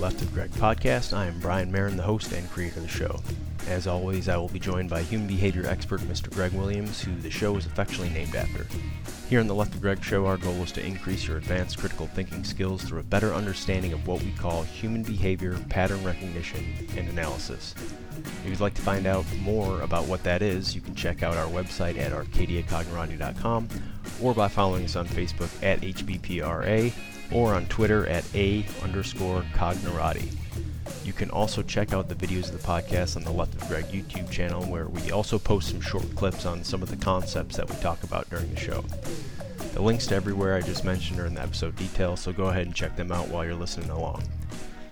Left of Greg podcast. I am Brian Marren, the host and creator of the show. As always, I will be joined by human behavior expert Mr. Greg Williams, who the show is affectionately named after. Here on the Left of Greg show, our goal is to increase your advanced critical thinking skills through a better understanding of what we call human behavior, pattern recognition, and analysis. If you'd like to find out more about what that is, you can check out our website at arcadiacognerati.com or by following us on Facebook at HBPRA or on Twitter at A underscore Cognerati. You can also check out the videos of the podcast on the Left of Greg YouTube channel, where we also post some short clips on some of the concepts that we talk about during the show. The links to everywhere I just mentioned are in the episode details, so go ahead and check them out while you're listening along.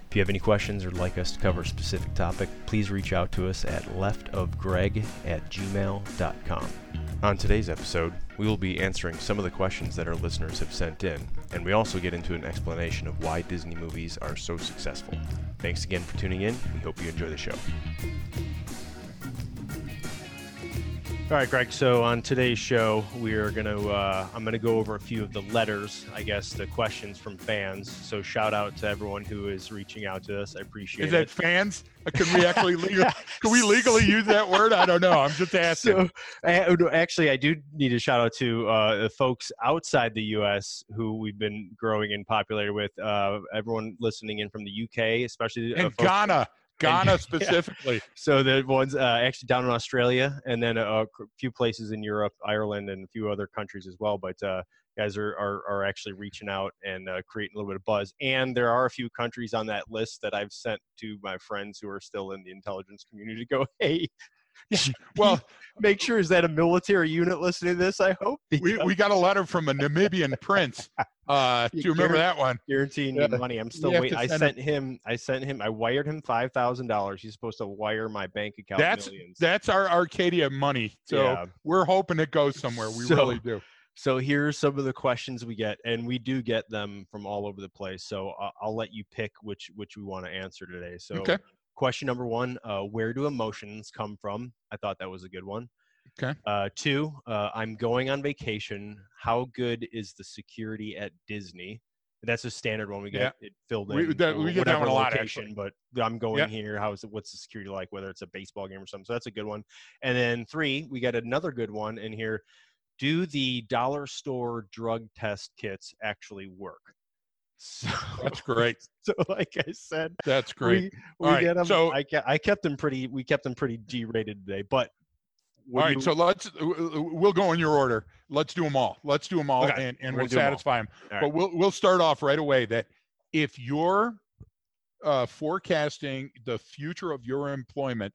If you have any questions or would like us to cover a specific topic, please reach out to us at leftofgreg at gmail.com. On today's episode, we will be answering some of the questions that our listeners have sent in, and we also get into an explanation of why Disney movies are so successful. Thanks again for tuning in. We hope you enjoy the show. All right, Greg. So on today's show, we are going to uh, I'm going to go over a few of the letters, I guess, the questions from fans. So shout out to everyone who is reaching out to us. I appreciate Is it. that fans? Uh, Can we actually legal, can we legally use that word? I don't know. I'm just asking. So, uh, actually, I do need a shout out to uh, the folks outside the U.S. who we've been growing in popularity with. Uh, everyone listening in from the U.K., especially and Ghana, Ghana yeah. specifically. So the ones uh, actually down in Australia, and then a, a few places in Europe, Ireland, and a few other countries as well. But uh, guys are, are are actually reaching out and uh, creating a little bit of buzz. And there are a few countries on that list that I've sent to my friends who are still in the intelligence community to go, hey. Well, make sure is that a military unit listening to this? I hope. we, we got a letter from a Namibian prince. Uh, do You remember that one? guaranteeing Yeah. money. I'm still waiting. I sent him. I sent him. I wired him five thousand dollars. He's supposed to wire my bank account That's millions. that's our Arcadia money. So Yeah. we're hoping it goes somewhere. We So- really do. So here's some of the questions we get, and we do get them from all over the place. So uh, I'll let you pick which which we want to answer today. So Okay. Question number one: uh, Where do emotions come from? I thought that was a good one. Okay. Uh, two: uh, I'm going on vacation. How good is the security at Disney? That's a standard one we get it filled in. We- that- we get that one a lot, location, but I'm going Yeah. here. How's it? What's the security like? Whether it's a baseball game or something. So that's a good one. And then three, we got another good one in here do the dollar store drug test kits actually work? So, That's great. So, like I said, That's great. we, we All right, get them. so- I, I kept them pretty. We kept them pretty G-rated today. But all right, so let's we'll go in your order. Let's do them all. Let's do them all, Okay, and, and we'll gonna do 'em all. satisfy them. But right. we'll we'll start off right away that if you're uh, forecasting the future of your employment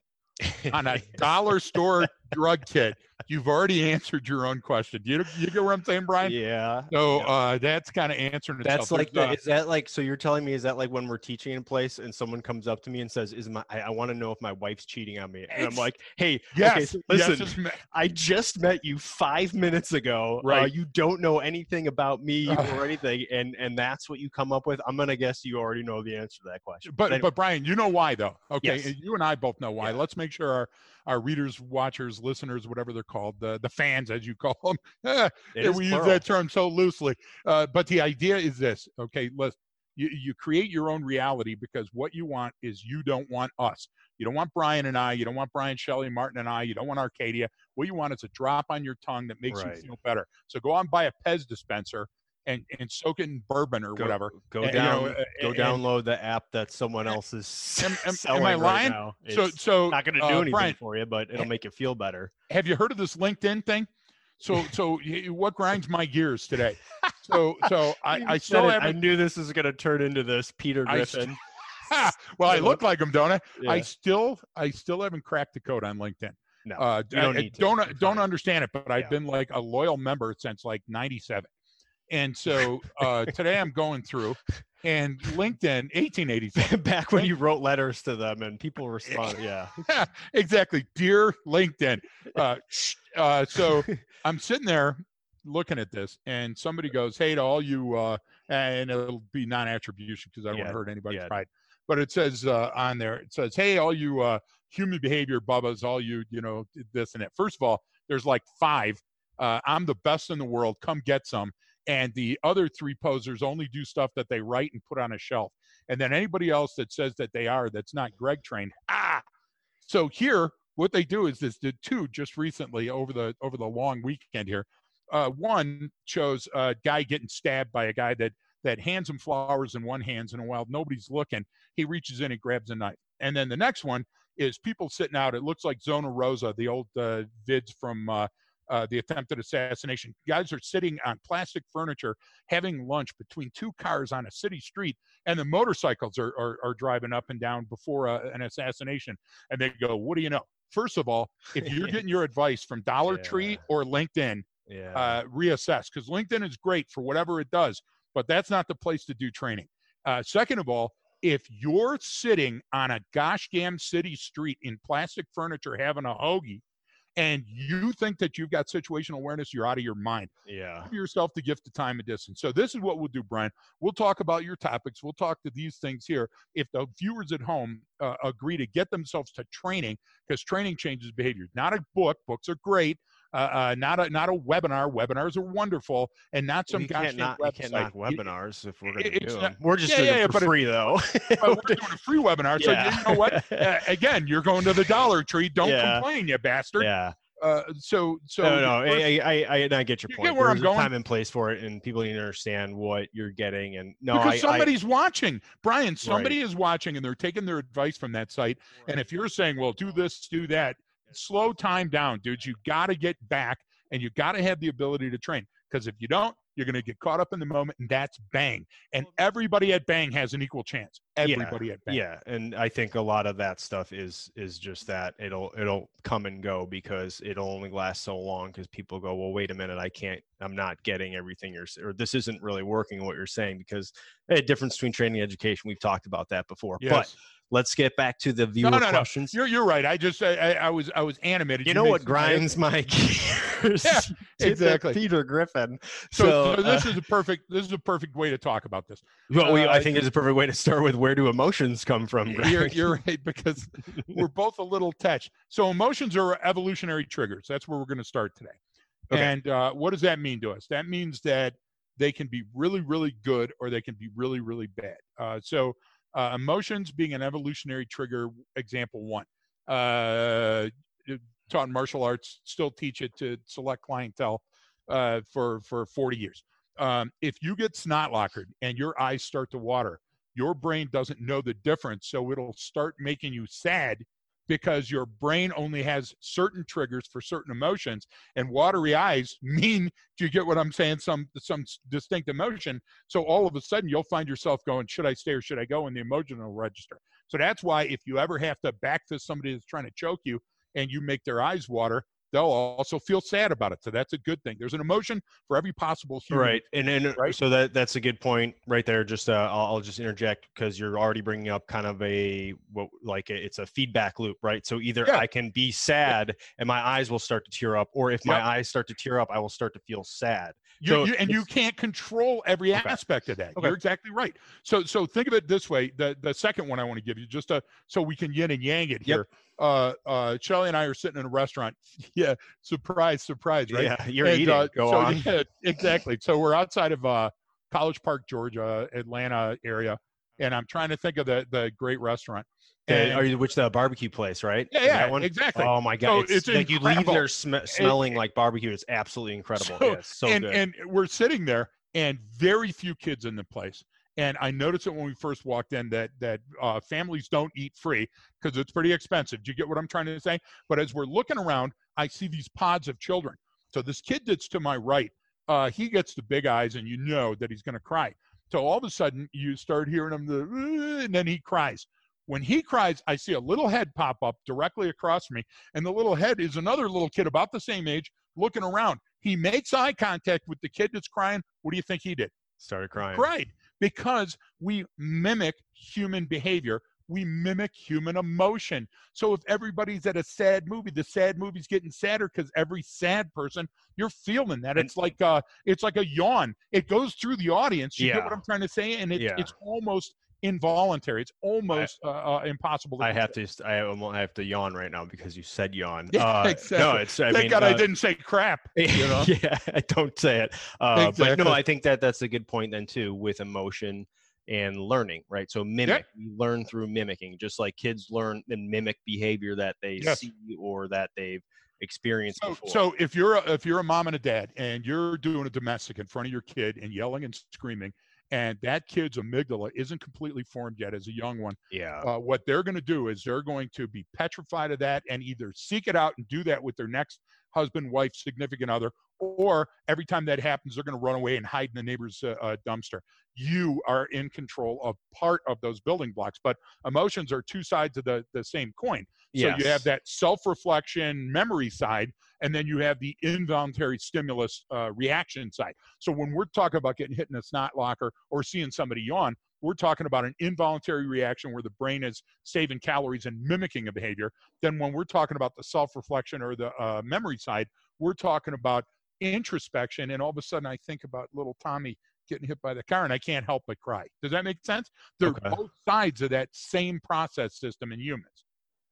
on a dollar store drug kit, you've already answered your own question. You you get what I'm saying, Brian? yeah. So yeah. uh, that's kind of answering itself. That's like uh, Is that like so? You're telling me is that like when we're teaching in a place and someone comes up to me and says, "Is my I, I want to know if my wife's cheating on me?" And I'm like, "Hey, yes, okay, so listen, me- I just met you five minutes ago. Uh, Right. you don't know anything about me or anything, and and that's what you come up with. I'm gonna guess you already know the answer to that question. But anyway, but Brian, you know why though? Okay, Yes. and you and I both know why. Yeah. Let's make sure our our readers, watchers, listeners, whatever they're called, the the fans as you call them. Yeah, we plural. use that term so loosely. Uh, but the idea is this. Okay, let's you, you create your own reality because what you want is you don't want us. You don't want Brian and I. You don't want Brian Shelley, Martin and I. You don't want Arcadia. What you want is a drop on your tongue that makes Right. you feel better. So go out and buy a Pez dispenser and and soak it in bourbon or Go- whatever. Go And, you down. know, uh, go and- download the app that someone else is Am- am- am I selling right lying? now. So It's so not going to do uh, anything Brian, for you, but it'll make you feel better. have you heard of this LinkedIn thing? So so what grinds my gears today? So so I, I still. I knew this was going to turn into this Peter I Griffin. well, I look like him, don't I? I still I still haven't cracked the code on LinkedIn. No, Uh, you don't I, I don't don't understand it, but I've Yeah. been like a loyal member since like '97. And so uh, today I'm going through, and LinkedIn 1887. Back when you wrote letters to them and people responded. Yeah. exactly, dear LinkedIn. Uh, uh, so I'm sitting there looking at this, and somebody goes, "Hey, to all you," uh, and it'll be non-attribution because I don't want to hurt anybody's yeah. pride. But it says uh, on there, it says, "Hey, all you uh, human behavior bubbas, all you, you know, this and that." First of all, there's like five. Uh, I'm the best in the world. Come get some. And the other three posers only do stuff that they write and put on a shelf. And then anybody else that says that they are, that's not Greg trained. Ah. So here, what they do is this did two just recently over the over the long weekend here. Uh, one shows a guy getting stabbed by a guy that that hands him flowers in one hand, and while nobody's looking, he reaches in and grabs a knife. And then the next one is people sitting out. It looks like Zona Rosa, the old uh, vids from uh, uh, the attempted assassination. Guys are sitting on plastic furniture having lunch between two cars on a city street, and the motorcycles are, are, are driving up and down before uh, an assassination. And they go, What do you know? First of all, if you're getting your advice from Dollar yeah. Tree or LinkedIn, yeah. uh, reassess because LinkedIn is great for whatever it does, but that's not the place to do training. Uh, second of all, if you're sitting on a gosh damn city street in plastic furniture having a hoagie and you think that you've got situational awareness, you're out of your mind. Yeah. Give yourself the gift of time and distance. So this is what we'll do, Brian. We'll talk about your topics. We'll talk to these things here. If the viewers at home uh, agree to get themselves to training, because training changes behavior. Not a book. Books are great uh, uh, not a not a webinar. Webinars are wonderful, and not some we can't not, website. We can't knock webinars if we're going to do them. We're just yeah, doing yeah, it for free, though. we're doing a free webinar. Yeah. So you know what? Uh, again, you're going to the Dollar Tree. Don't yeah. complain, you bastard. Yeah. Uh, so so no, no, I, I, I, I get your you point. Get where There's I'm going. time and place for it, and people need to understand what you're getting. And no, because I, somebody's I, watching, Brian. Somebody right. is watching, and they're taking their advice from that site. Right. And if you're saying, "Well, do this, do that," slow time down, dudes. You got to get back and you got to have the ability to train because if you don't you're going to get caught up in the moment and that's bang. And everybody at bang has an equal chance. Everybody yeah, at bang. Yeah. And i think a lot of that stuff is is just that it'll it'll come and go because it'll only last so long because people go well wait a minute. I can't i'm not getting everything you're or this isn't really working what you're saying because a difference between training and education. We've talked about that before. Yes. but let's get back to the viewer no, no, questions. No. You're you're right. I just I, I was I was animated. You, you know what grinds my gears? yeah, exactly. Peter Griffin. So, so, so this uh, is a perfect this is a perfect way to talk about this. Well, uh, we, I think it's a perfect way to start with where do emotions come from? You're, you're right because we're both a little touched. So emotions are evolutionary triggers. That's where we're going to start today. Okay. And uh, what does that mean to us? That means that they can be really, really good or they can be really, really bad. Uh, so uh, emotions being an evolutionary trigger, example one. Uh, taught martial arts, still teach it to select clientele uh, for for 40 years. Um, if you get snot lockered and your eyes start to water, your brain doesn't know the difference, so it'll start making you sad because your brain only has certain triggers for certain emotions and watery eyes mean do you get what i'm saying some some distinct emotion. So all of a sudden you'll find yourself going should i stay or should i go? in the emotional register. So that's why if you ever have to backfist somebody that's trying to choke you and you make their eyes water they'll also feel sad about it. So that's a good thing. There's an emotion for every possible human. Right. And and right? so that that's a good point right there. Just uh, I'll, I'll just interject because you're already bringing up kind of a what like a, it's a feedback loop, right? So either yeah. I can be sad and my eyes will start to tear up, or if my eyes start to tear up, I will start to feel sad. You, so you, and you can't control every okay. aspect of that. Okay. You're exactly right. So so think of it this way. The the second one I want to give you just to, so we can yin and yang it here. Yep uh, uh, Charlie and I are sitting in a restaurant. Yeah, surprise, surprise, right? Yeah, you're and, eating. Uh, Go so, on. Yeah, exactly. So we're outside of uh, College Park, Georgia, Atlanta area, and I'm trying to think of the the great restaurant. And, are you which the barbecue place, right? Yeah, yeah, one? exactly. Oh my god, so it's, it's like you leave there sm- smelling like barbecue. It's absolutely incredible. So, yeah, so and, good. And we're sitting there, and very few kids in the place. And I noticed it when we first walked in that that uh, families don't eat free because it's pretty expensive. Do you get what I'm trying to say? But as we're looking around, I see these pods of children. So this kid that's to my right, uh, he gets the big eyes, and you know that he's going to cry. So all of a sudden, you start hearing him, the, and then he cries. When he cries, I see a little head pop up directly across me, and the little head is another little kid about the same age looking around. He makes eye contact with the kid that's crying. What do you think he did? Started crying. Cried because we mimic human behavior we mimic human emotion. So if everybody's at a sad movie, the sad movie's getting sadder because every sad person, you're feeling that. It's like uh it's like a yawn. It goes through the audience. You yeah. get what I'm trying to say? And it, yeah. it's almost involuntary. It's almost I, uh, uh, impossible. I have to. I have to yawn right now because you said yawn. Yeah, uh, exactly. No, it's. I Thank mean, God uh, I didn't say crap. You know? yeah, I don't say it. Uh, exactly. But no, I think that that's a good point then too with emotion. and learning, right? So mimic, we learn through mimicking, just like kids learn and mimic behavior that they Yes. see or that they've experienced So, before. so if you're a, if you're a mom and a dad and you're doing a domestic in front of your kid and yelling and screaming, and that kid's amygdala isn't completely formed yet as a young one, yeah, uh, what they're going to do is they're going to be petrified of that and either seek it out and do that with their next husband, wife, significant other, or every time that happens, they're going to run away and hide in the neighbor's uh, uh, dumpster. You are in control of part of those building blocks, but emotions are two sides of the, the same coin. So you have that self-reflection memory side, and then you have the involuntary stimulus uh, reaction side. So when we're talking about getting hit in a snot locker or seeing somebody yawn, we're talking about an involuntary reaction where the brain is saving calories and mimicking a behavior. Then when we're talking about the self-reflection or the uh, memory side, we're talking about introspection. And all of a sudden, I think about little Tommy getting hit by the car, and I can't help but cry. Does that make sense? They're Okay. both sides of that same process system in humans.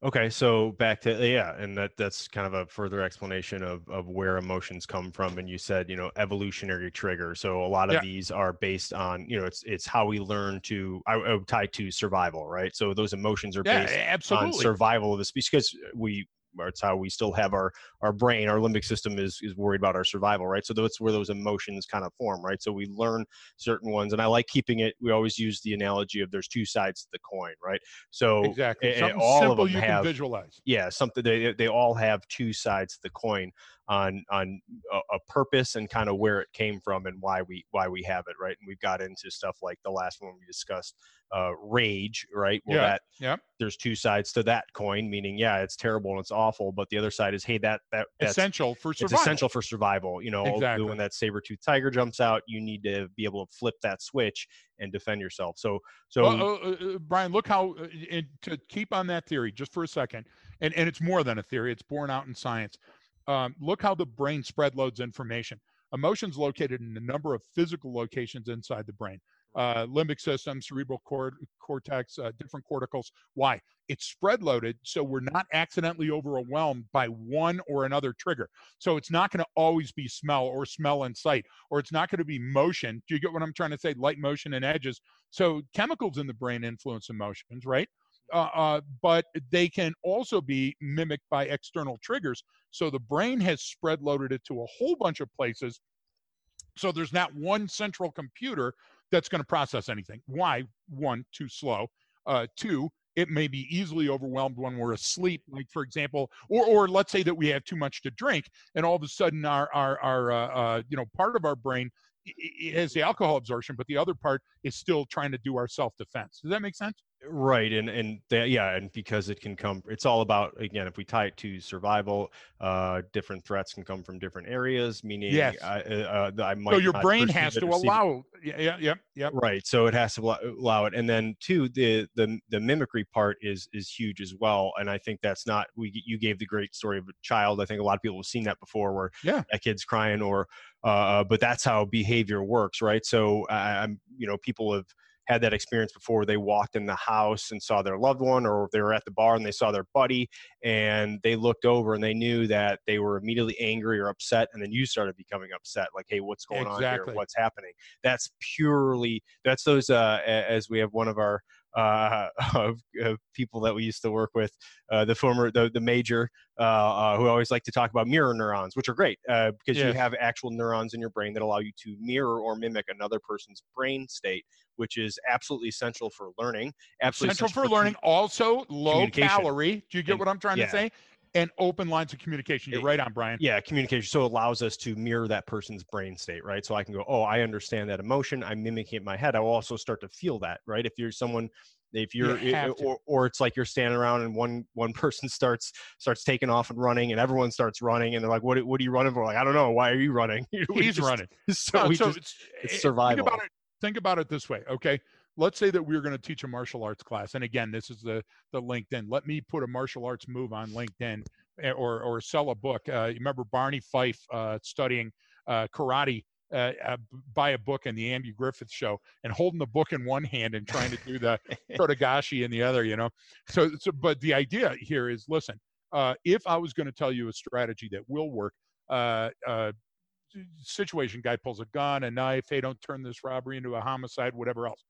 Okay, so back to yeah, and that that's kind of a further explanation of of where emotions come from. And you said you know evolutionary trigger. So a lot of Yeah. these are based on you know it's it's how we learn to I, I tie to survival, right? So those emotions are Yeah, based on survival of the species because we it's how we still have our our brain our limbic system is is worried about our survival right so that's where those emotions kind of form right so we learn certain ones and i like keeping it we always use the analogy of there's two sides to the coin right so exactly. Something all of simple them you have- can visualize. yeah something they they all have two sides to the coin on on a, a purpose and kind of where it came from and why we why we have it right and we've got into stuff like the last one we discussed uh rage right well Yeah, that yeah. there's two sides to that coin meaning yeah it's terrible and it's awful but the other side is hey that that that's Essential for it's survival. essential for survival you know Exactly. when that saber-tooth tiger jumps out you need to be able to flip that switch and defend yourself so so Well, uh, uh, uh, Brian, look how uh, to keep on that theory just for a second, and and it's more than a theory; it's borne out in science. Um, look how the brain spread loads information. Emotions located in a number of physical locations inside the brain. Uh, limbic system, cerebral cor- cortex, uh, different corticals. Why? It's spread loaded, so we're not accidentally overwhelmed by one or another trigger. So it's not going to always be smell or smell and sight, or it's not going to be motion. Do you get what I'm trying to say? Light motion and edges. So chemicals in the brain influence emotions, right? Uh, uh, but they can also be mimicked by external triggers. So the brain has spread loaded it to a whole bunch of places. So there's not one central computer that's going to process anything. Why? One, too slow. Uh, two, it may be easily overwhelmed when we're asleep, like for example, or or let's say that we have too much to drink, and all of a sudden our our our uh, uh, you know part of our brain i- i- has the alcohol absorption, but the other part is still trying to do our self defense. Does that make sense? Right and and that, yeah and because it can come it's all about again if we tie it to survival uh different threats can come from different areas meaning Yes. I, uh, uh, I might So your brain has to see it- allow. Yeah, yeah, yeah, right so it has to allow, allow it and then two the the the mimicry part is is huge as well and i think that's not we you gave the great story of a child i think a lot of people have seen that before where Yeah. a kid's crying or uh but that's how behavior works right so I, i'm you know people have had that experience before. They walked in the house and saw their loved one or they were at the bar and they saw their buddy and they looked over and they knew that they were immediately angry or upset and then you started becoming upset like hey what's going on Exactly. here what's happening? That's purely that's those uh as we have one of our uh of, of people that we used to work with uh the former the, the major uh, uh who always like to talk about mirror neurons which are great uh because you have actual neurons in your brain that allow you to mirror or mimic another person's brain state which is absolutely essential for learning absolutely Central for learning, also low calorie. Do you get And- what I'm trying yeah. to say? And open lines of communication. You're It- right on, Brian. yeah communication so it allows us to mirror that person's brain state right so i can go oh i understand that emotion i'm mimicking it in my head i will also start to feel that right if you're someone if you're You to. or, or it's like you're standing around and one one person starts starts taking off and running and everyone starts running and they're like what, what are you running for like i don't know why are you running He's just- running. so No, we so just it's, it's eh, survival. Think about it. Think about it this way, okay? Let's say that we're going to teach a martial arts class, and again, this is the the LinkedIn. Let me put a martial arts move on LinkedIn, eh, or or sell a book. Uh, you remember Barney Fife uh, studying uh, karate. Uh, uh, buy a book in the Andy Griffith show and holding the book in one hand and trying to do the Totogashi in the other, you know. So, so but the idea here is listen, uh, if I was going to tell you a strategy that will work, uh, uh, situation guy pulls a gun, a knife, hey, don't turn this robbery into a homicide, whatever else.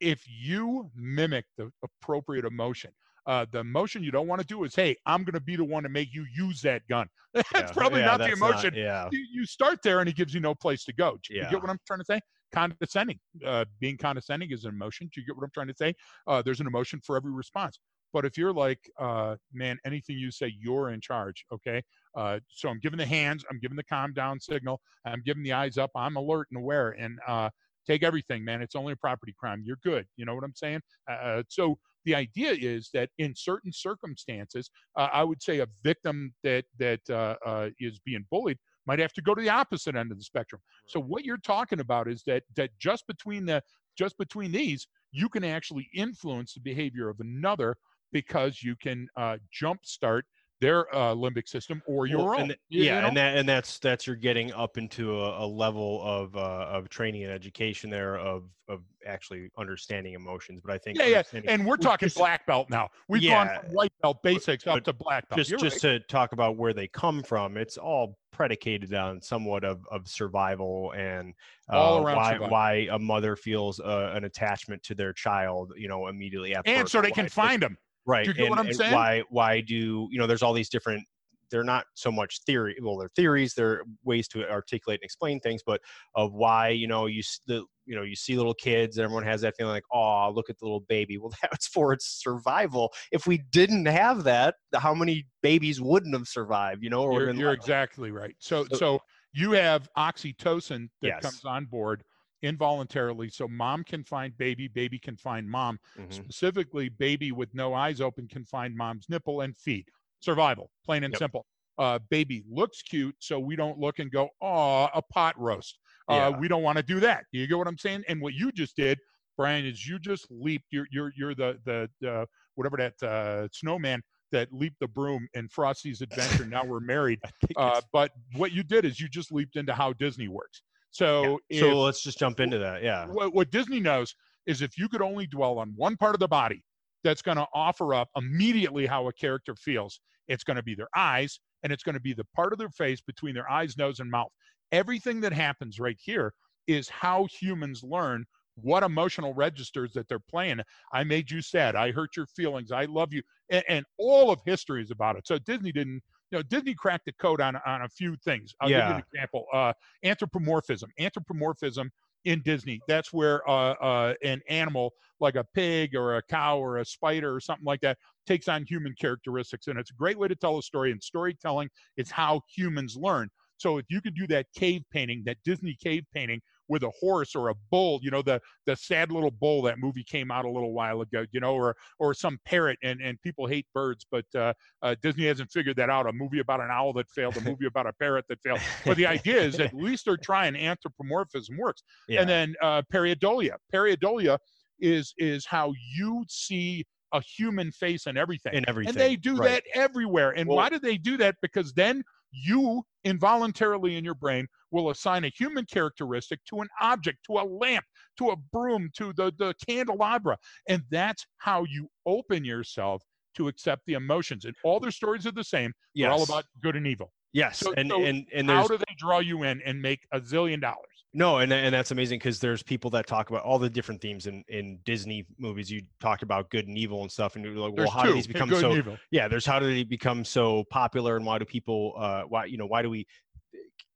If you mimic the appropriate emotion, uh, the emotion you don't want to do is, hey, I'm going to be the one to make you use that gun. that's Yeah. probably Yeah, not the that's emotion. yeah. You, you start there and it gives you no place to go. Do you Yeah. get what I'm trying to say? Condescending. Uh, being condescending is an emotion. Do you get what I'm trying to say? Uh, there's an emotion for every response. But if you're like, uh, man, anything you say, you're in charge. Okay. Uh, so I'm giving the hands, I'm giving the calm down signal, I'm giving the eyes up, I'm alert and aware, and uh, take everything, man. It's only a property crime. You're good. You know what I'm saying? Uh, so the idea is that in certain circumstances, uh, I would say a victim that that uh, uh, is being bullied might have to go to the opposite end of the spectrum. So what you're talking about is that that just between the just between these, you can actually influence the behavior of another because you can uh, jumpstart their uh, limbic system or your Well, own. and you yeah, know? and that and that's that's you're getting up into a, a level of uh, of training and education there of of actually understanding emotions. But I think yeah, yeah. And we're talking just- black belt now. We've Yeah, gone from white belt basics up to black belt. just You're just right. to talk about where they come from, it's all predicated on somewhat of, of survival and uh, why survival. why a mother feels uh, an attachment to their child, you know, immediately after. and so they can find them. Right. You get and, what I'm and saying? Why why do you know? There's all these different. They're not so much theory. Well, they're theories. They're ways to articulate and explain things, but of why you know you the you know you see little kids and everyone has that feeling like oh look at the little baby well that's for its survival if we didn't have that how many babies wouldn't have survived you know or You're, you're exactly right. So, So- so you have oxytocin that Yes. comes on board involuntarily. So mom can find baby, baby can find mom. Mhm. Specifically, baby with no eyes open can find mom's nipple and feed. Survival, plain and Yep. simple. Uh, baby looks cute, so we don't look and go, "Oh, a pot roast." Uh, Yeah. We don't want to do that. You get what I'm saying? And what you just did, Brian, is you just leaped. You're you're you're the the, the whatever that uh, snowman that leaped the broom in Frosty's adventure. now we're married. Uh, but what you did is you just leaped into how Disney works. So, yeah. if, so let's just jump into that yeah what, what Disney knows is if you could only dwell on one part of the body that's going to offer up immediately how a character feels, it's going to be their eyes and it's going to be the part of their face between their eyes, nose, and mouth. Everything that happens right here is how humans learn what emotional registers that they're playing. I made you sad. I hurt your feelings. I love you. And, and all of history is about it. So Disney didn't, you know, Disney cracked the code on, on a few things. I'll give you an example. Uh, anthropomorphism. Anthropomorphism in Disney. That's where uh, uh, an animal like a pig or a cow or a spider or something like that takes on human characteristics. And it's a great way to tell a story. And storytelling is how humans learn. So if you could do that cave painting, that Disney cave painting with a horse or a bull, you know, the the sad little bull that movie came out a little while ago, you know, or or some parrot and and people hate birds, but uh, uh, Disney hasn't figured that out. A movie about an owl that failed, a movie about a parrot that failed. But the idea is at least they're trying anthropomorphism works. yeah And then uh, pareidolia. Pareidolia is is how you see a human face and everything. in everything And they do right. that everywhere. And Well- why do they do that? Because then you involuntarily in your brain will assign a human characteristic to an object, to a lamp, to a broom, to the, the candelabra. And that's how you open yourself to accept the emotions. And all their stories are the same. They're all about good and evil. yes so- and so and and How do they draw you in and make a zillion dollars? No, and and that's amazing because there's people that talk about all the different themes in in Disney movies. You talk about good and evil and stuff, and you're like, well, There's how two, do these become so? Yeah, there's how do they become so popular, and why do people, uh, why you know, why do we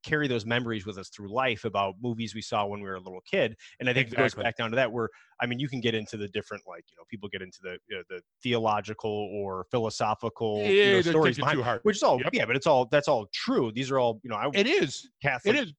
carry those memories with us through life about movies we saw when we were a little kid? And I think it goes back down to that. Where I mean, you can get into the different, like you know, people get into the you know, the theological or philosophical you know, stories behind, which is all Yep. yeah, but it's all that's all true. These are all you know, I It is. Catholic It is.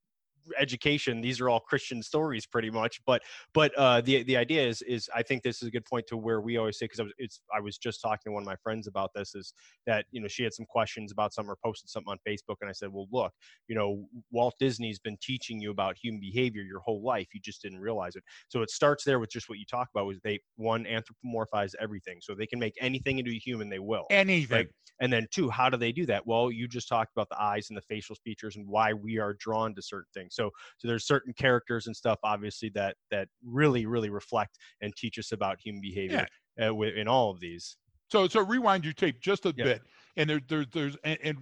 Education these are all christian stories pretty much but but uh the the idea is is i think this is a good point to where we always say because i was it's i was just talking to one of my friends about this is that you know she had some questions about something or posted something on facebook and i said well look you know walt disney's been teaching you about human behavior your whole life you just didn't realize it so it starts there with just what you talk about was they one anthropomorphize everything so they can make anything into a human they will Anything. Right. and then two, how do they do that? Well, you just talked about the eyes and the facial features and why we are drawn to certain things. So so there's certain characters and stuff obviously that that really really reflect and teach us about human behavior uh, in all of these. So so rewind your tape just a Yeah. bit, and there, there there's and, and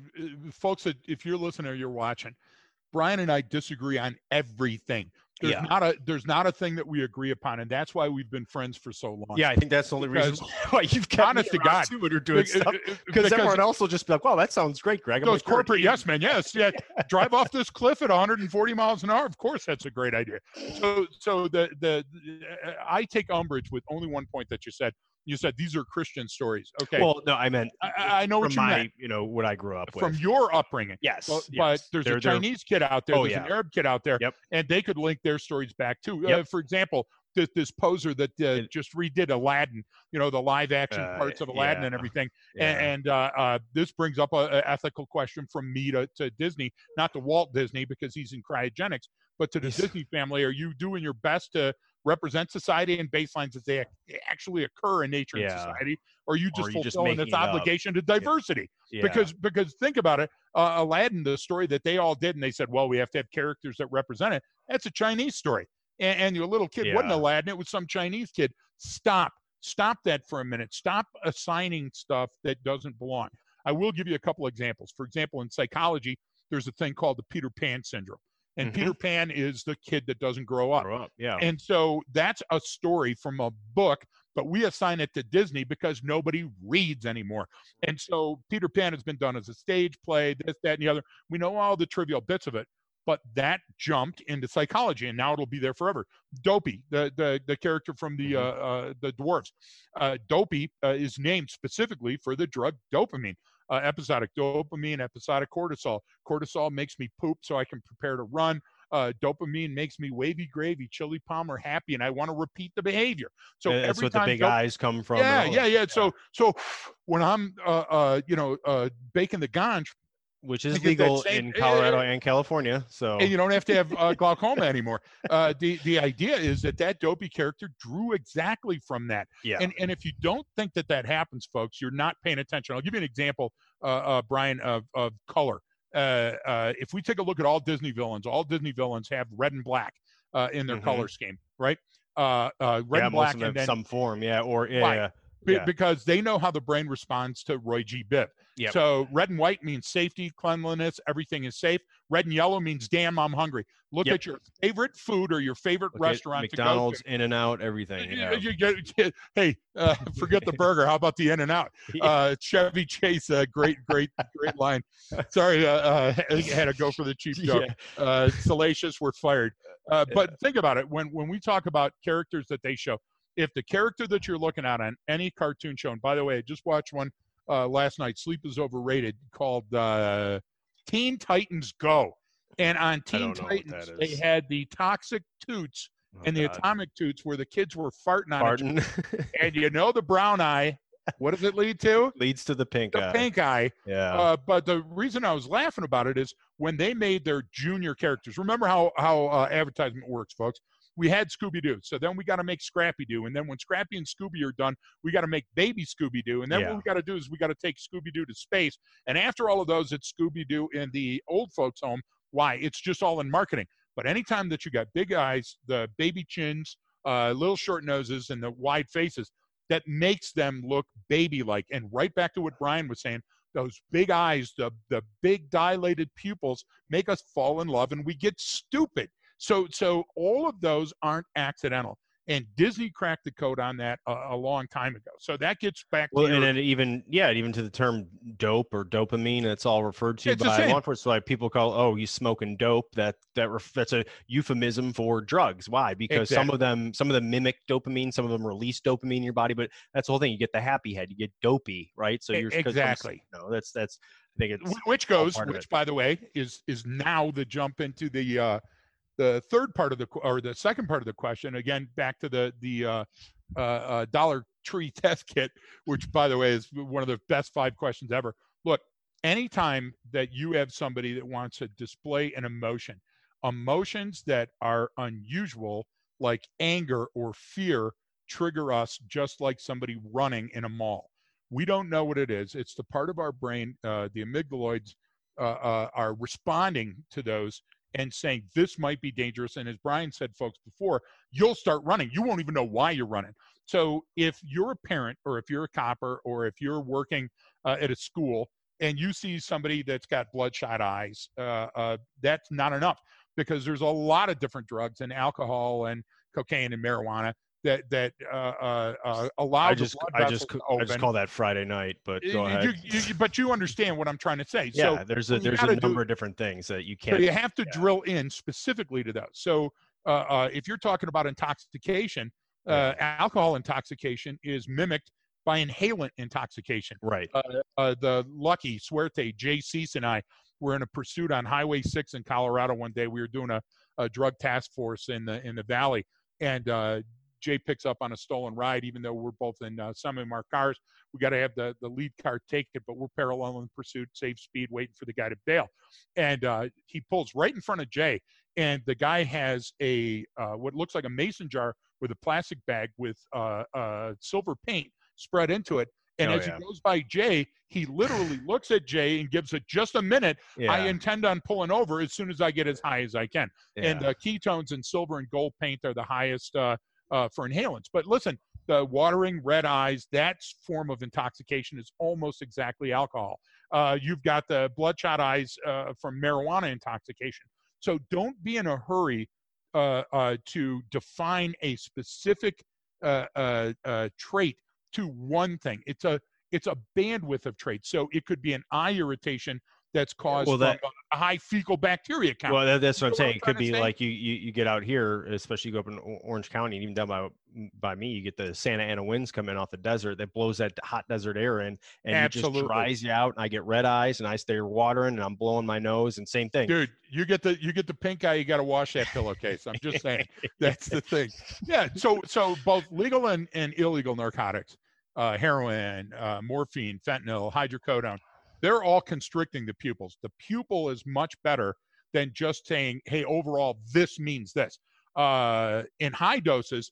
uh, folks that if you're listening or you're watching, Brian and I disagree on everything. There's Yeah. not a there's not a thing that we agree upon, and that's why we've been friends for so long. Yeah, I think that's the only reason why you've kept honest me to God, too you're doing stuff. uh, uh, Because everyone else will just be like, "Wow, that sounds great, Greg." I'm those like, corporate yes men yes yeah drive off this cliff at 140 miles an hour of course that's a great idea so so the the, the uh, i take umbrage with only one point that you said you said these are christian stories okay Well, no, I meant I- I, know from what you my, meant you know, what I grew up with. from your upbringing yes, but, yes. but there's They're- a they're- chinese kid out there Oh, there's an yeah. arab kid out there Yep. and they could link their stories back too uh, Yep. for example this, this poser that uh, It- just redid aladdin you know the live action Uh, parts of aladdin yeah. and everything yeah. and, and uh, uh, this brings up a, a ethical question from me to, to Disney, not to Walt Disney because he's in cryogenics, but to the Yes. Disney family. Are you doing your best to represent society and baselines as they actually occur in nature and society, or you Or just just fulfilling its up? obligation to diversity? Yeah. Because because think about it, uh, Aladdin, the story that they all did, and they said, well, we have to have characters that represent it. That's a Chinese story, and, and your little kid wasn't Aladdin; it was some Chinese kid. Stop, stop that for a minute. Stop assigning stuff that doesn't belong. I will give you a couple examples. For example, in psychology, there's a thing called the Peter Pan syndrome, and Mhm. Peter Pan is the kid that doesn't grow up. Grow up. Yeah. And so that's a story from a book, but we assign it to Disney because nobody reads anymore. And so Peter Pan has been done as a stage play, this, that, and the other. We know all the trivial bits of it, but that jumped into psychology, and now it'll be there forever. Dopey, the the, the character from the uh, uh, the dwarves, uh, Dopey uh, is named specifically for the drug dopamine. Uh, episodic dopamine, episodic cortisol. Cortisol makes me poop so I can prepare to run uh, dopamine makes me wavy gravy, chili palmer happy, and I want to repeat the behavior. So that's what the big dop- eyes come from. yeah, all yeah, yeah. So so when I'm uh, uh, you know uh, baking the ganj, which is legal same- in Colorado and California. So and you don't have to have uh, glaucoma anymore. Uh, the the idea is that that dopey character drew exactly from that. yeah, And and if you don't think that that happens, folks, you're not paying attention. I'll give you an example, uh, uh, Brian, of of color. Uh, uh, if we take a look at all Disney villains, all Disney villains have red and black uh, in their Mhm. color scheme, right? Uh, uh, red yeah, and black, of them and then some form. Yeah, or yeah, yeah. Be- yeah. because they know how the brain responds to Roy G. Biv. Yep. So red and white means safety, cleanliness, everything is safe. Red and yellow means damn, I'm hungry. Look Yep. at your favorite food or your favorite Look restaurant McDonald's, In and Out, everything. Yeah. hey, uh, forget the burger. How about the In and Out? Uh, Chevy Chase, uh, great, great, great line. Sorry, uh, uh, I had to go for the cheap joke. Yeah. Uh, salacious, we're fired. Uh, but think about it. When when we talk about characters that they show, if the character that you're looking at on any cartoon show, and by the way, I just watched one uh, last night. Sleep is overrated. Called uh, Teen Titans Go, and on Teen don't know what Titans they had the toxic toots Oh, and the God. atomic toots where the kids were farting on each Pardon and you know the brown eye. What does it lead to? leads to the pink The eye. pink eye. Yeah. Uh, but the reason I was laughing about it is when they made their junior characters. Remember how how uh, advertisement works, folks. We had Scooby Doo, so then we got to make Scrappy Doo, and then when Scrappy and Scooby are done, we got to make Baby Scooby Doo, and then Yeah. what we got to do is we got to take Scooby Doo to space. And after all of those, it's Scooby Doo in the old folks' home. Why? It's just all in marketing. But anytime that you got big eyes, the baby chins, uh, little short noses, and the wide faces, that makes them look baby-like. And right back to what Brian was saying, those big eyes, the the big dilated pupils make us fall in love, and we get stupid. So so all of those aren't accidental. And Disney cracked the code on that a, a long time ago. So that gets back Well, to and then even yeah, even to the term dope or dopamine, it's all referred to It's by law enforcement. So like people call, oh, you smoking dope. That that ref- that's a euphemism for drugs. Why? Because some of them, some of them mimic dopamine, some of them release dopamine in your body. But that's the whole thing. You get the happy head, you get dopey, right? So you're exactly. No, that's that's. I think it's which goes, which by the way is is now the jump into the uh, the third part of the or the second part of the question. Again, back to the the uh, uh, uh, Dollar Tree test kit, which by the way is one of the best five questions ever. Look, anytime that you have somebody that wants to display an emotion, emotions that are unusual, like anger or fear, trigger us just like somebody running in a mall. We don't know what it is. It's the part of our brain, uh, the amygdaloids, uh, uh, are responding to those and saying this might be dangerous. And as Brian said, folks, before, you'll start running. You won't even know why you're running. So if you're a parent, or if you're a copper, or if you're working uh, at a school and you see somebody that's got bloodshot eyes, uh, uh, that's not enough. because there's a lot of different drugs and alcohol and cocaine and marijuana that that uh, uh, uh, allow I just I just to I just call that Friday night, but go You- ahead. you- you- but you understand what I'm trying to say. yeah, so, there's a there's a do- number of different things that you can't. you have to yeah. drill in specifically to those. So uh, uh, if you're talking about intoxication, uh, alcohol intoxication is mimicked by inhalant intoxication. right. uh, the lucky Suerte, Jay Cease and I were in a pursuit on Highway 6 in Colorado one day. We were doing a, a drug task force in the in the valley, and uh, Jay picks up on a stolen ride. Even though we're both in uh, some of our cars, we got to have the the lead car take it, but we're parallel in pursuit, save speed, waiting for the guy to bail. And uh, he pulls right in front of Jay, and the guy has a uh, what looks like a mason jar with a plastic bag with uh, uh, silver paint spread into it. And Oh, as yeah. he goes by Jay, he literally looks at Jay and gives it just a minute. Yeah. I intend on pulling over as soon as I get as high as I can. And yeah. uh, ketones and silver and gold paint are the highest uh, uh, for inhalants. But listen, the watering, red eyes, that form of intoxication is almost exactly alcohol. Uh, you've got the bloodshot eyes uh, from marijuana intoxication. So don't be in a hurry uh, uh, to define a specific uh, uh, uh, trait to one thing. It's a it's a bandwidth of traits. So it could be an eye irritation that's caused Well, from that- a high fecal bacteria count. Well, that, that's what I'm know what saying. I'm It could be say? like you, you you get out here, especially you go up in Orange County, and even down by by me, you get the Santa Ana winds coming off the desert that blows that hot desert air in, and it just dries you out. And I get red eyes, and I stay watering, and I'm blowing my nose, and same thing. Dude, you get the you get the pink eye, you got to wash that pillowcase. I'm just saying that's the thing. Yeah. So so both legal and, and illegal narcotics, uh, heroin, uh, morphine, fentanyl, hydrocodone, they're all constricting the pupils. The pupil is much better than just saying, "Hey, overall, this means this." Uh, in high doses,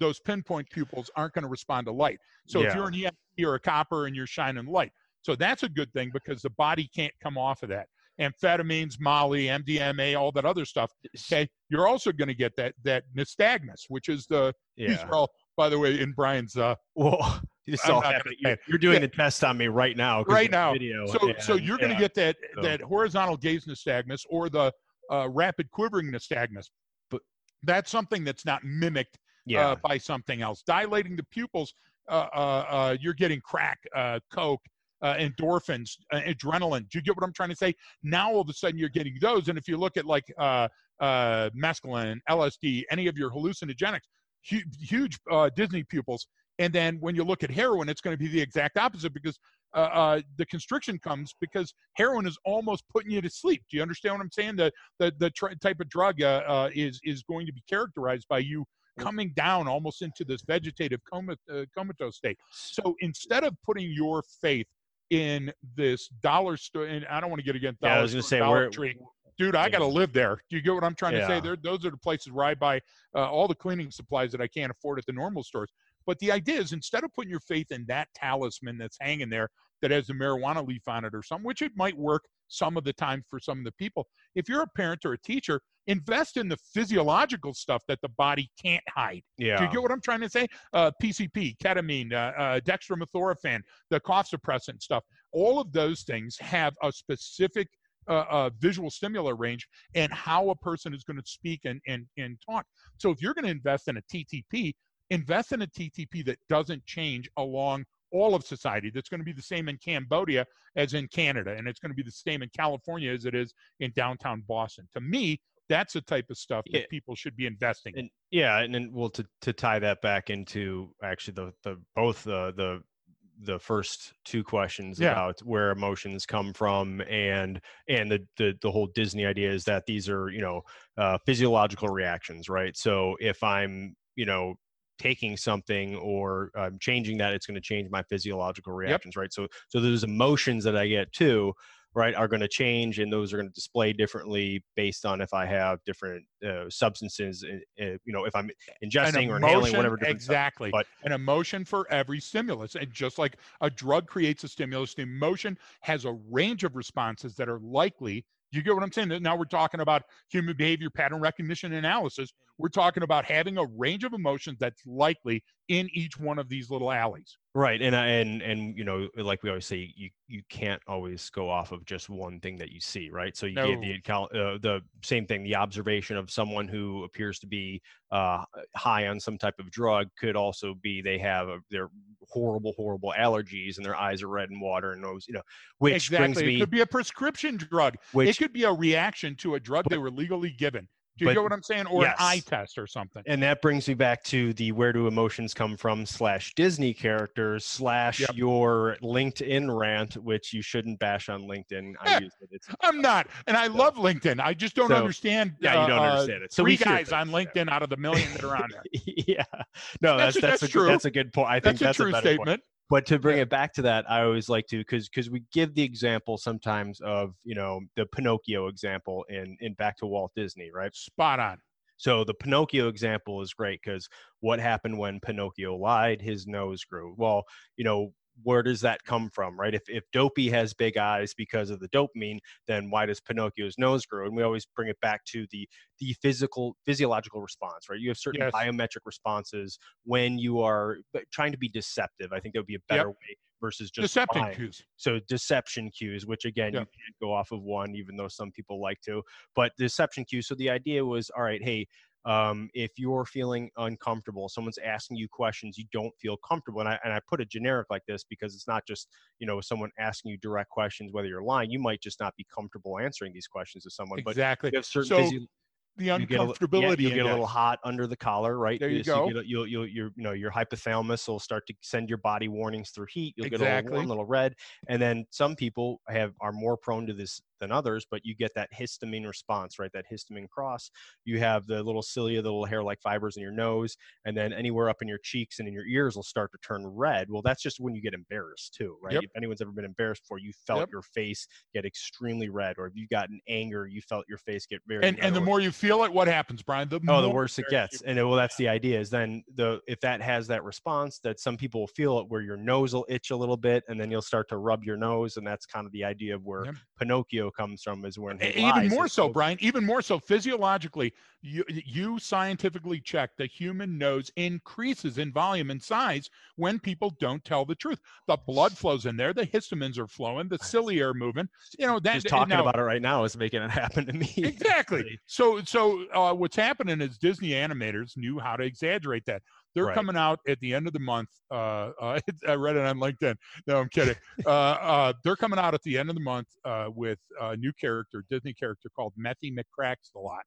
those pinpoint pupils aren't going to respond to light. So if you're an EMT or a copper and you're shining light, so that's a good thing because the body can't come off of that amphetamines, Molly, MDMA, all that other stuff. Okay, you're also going to get that that nystagmus, which is the these Yeah. are all, by the way, in Brian's. Uh, Well, I'm saw not that, gonna you're, you're doing Yeah. the test on me right now. Right now. Video, so so you're going to get that so- that horizontal gaze nystagmus or the uh, rapid quivering nystagmus. But- that's something that's not mimicked yeah. uh, by something else. Dilating the pupils, uh, uh, uh, you're getting crack, uh, coke, uh, endorphins, uh, adrenaline. Do you get what I'm trying to say? Now all of a sudden you're getting those, and if you look at like uh, uh, mescaline, LSD, any of your hallucinogenics, huge, huge uh, Disney pupils. And then when you look at heroin, it's going to be the exact opposite because uh, uh, the constriction comes because heroin is almost putting you to sleep. Do you understand what I'm saying? The the the tr- type of drug uh, uh, is is going to be characterized by you coming down almost into this vegetative coma, uh, comatose state. So instead of putting your faith in this dollar store, and I don't want to get against dollar yeah, I was gonna say Dollar Tree. Dude, I yeah. got to live there. Do you get what I'm trying to say? Yeah. There, those are the places where I buy uh, all the cleaning supplies that I can't afford at the normal stores. But the idea is instead of putting your faith in that talisman that's hanging there that has the marijuana leaf on it or something, which it might work some of the time for some of the people, if you're a parent or a teacher, invest in the physiological stuff that the body can't hide. yeah. Do you get what I'm trying to say? Uh, PCP, ketamine, uh, uh, dextromethorphan, the cough suppressant stuff. All of those things have a specific uh, uh, visual stimuli range and how a person is going to speak and, and, and talk. So if you're going to invest in a TTP, invest in a TTP that doesn't change along all of society. That's going to be the same in Cambodia as in Canada, and it's going to be the same in California as it is in downtown Boston. To me, that's the type of stuff Yeah. that people should be investing in. and yeah and then well to to tie that back into actually the the both the the the first two questions Yeah. about where emotions come from and and the, the the whole disney idea is that these are you know uh, physiological reactions right so if i'm you know taking something or um, changing that it's going to change my physiological reactions right? So so those emotions that i get too right are going to change and those are going to display differently based on if i have different uh, substances uh, you know if i'm ingesting or inhaling whatever exactly. but- an emotion for every stimulus and just like a drug creates a stimulus the emotion has a range of responses that are likely You get what I'm saying? Now we're talking about human behavior pattern recognition analysis. We're talking about having a range of emotions that's likely in each one of these little alleys. Right, and and and you know, like we always say, you you can't always go off of just one thing that you see, right? So you no. gave the account, uh, the same thing, the observation of someone who appears to be uh, high on some type of drug could also be they have a, their horrible, horrible allergies and their eyes are red and water and nose, you know, which exactly. brings me. It could be a prescription drug. Which, it could be a reaction to a drug but, they were legally given. Do you but, get what I'm saying? Or yes. an eye test or something. And that brings me back to the where do emotions come from slash Disney characters slash yep. your LinkedIn rant, which you shouldn't bash on LinkedIn. I use it. It's, I'm not. And I love LinkedIn. I just don't so, understand. Yeah, you don't uh, understand it. So three guys on LinkedIn out of the million that are on there. yeah. No, that's, that's, that's, a, true. That's a good point. I think that's, that's a true a statement. Point but to bring yeah. it back to that i always like to because because we give the example sometimes of you know the pinocchio example in in back to walt disney right spot on so the Pinocchio example is great because what happened when Pinocchio lied? His nose grew. Well, you know, where does that come from, right? If if Dopey has big eyes because of the dopamine, then why does Pinocchio's nose grow? And we always bring it back to the the physical physiological response, right? You have certain yes. biometric responses when you are trying to be deceptive. I think that would be a better yep. way versus just deception lying. cues. So deception cues, which again you can't go off of one, even though some people like to. But deception cues. So the idea was, all right, hey, um, if you're feeling uncomfortable, someone's asking you questions you don't feel comfortable, and I and I put a generic like this because it's not just you know someone asking you direct questions whether you're lying. You might just not be comfortable answering these questions to someone. Exactly. But you have certain so, the uncomfortability. You get, a, yeah, get a little hot under the collar, right? There you so go. You get, you'll, you'll, you know, your hypothalamus will start to send your body warnings through heat. You'll exactly. get a little warm, a little red, and then some people have are more prone to this than others, but you get that histamine response, right? That histamine cross. You have the little cilia, the little hair-like fibers in your nose, and then anywhere up in your cheeks and in your ears will start to turn red. Well, that's just when you get embarrassed too, right? Yep. If anyone's ever been embarrassed before, you felt yep. your face get extremely red, or if you got an anger, you felt your face get very. And, and the more you feel it, what happens, Brian? The oh, the worse it gets. And it, well, that's the idea. Is then the if that has that response, that some people will feel it, where your nose will itch a little bit, and then you'll start to rub your nose, and that's kind of the idea of where yep. Pinocchio comes from, is when he even lies, more so, Brian. Even more so, physiologically, you you scientifically check the human nose increases in volume and size when people don't tell the truth. The blood flows in there, the histamines are flowing, the cilia are moving. You know that just talking now, about it right now is making it happen to me. Exactly. so so uh, what's happening is Disney animators knew how to exaggerate that. They're right. coming out at the end of the month. Uh, uh, I read it on LinkedIn. No, I'm kidding. uh, uh they're coming out at the end of the month uh, with a new character, Disney character called Methy McCracksalot.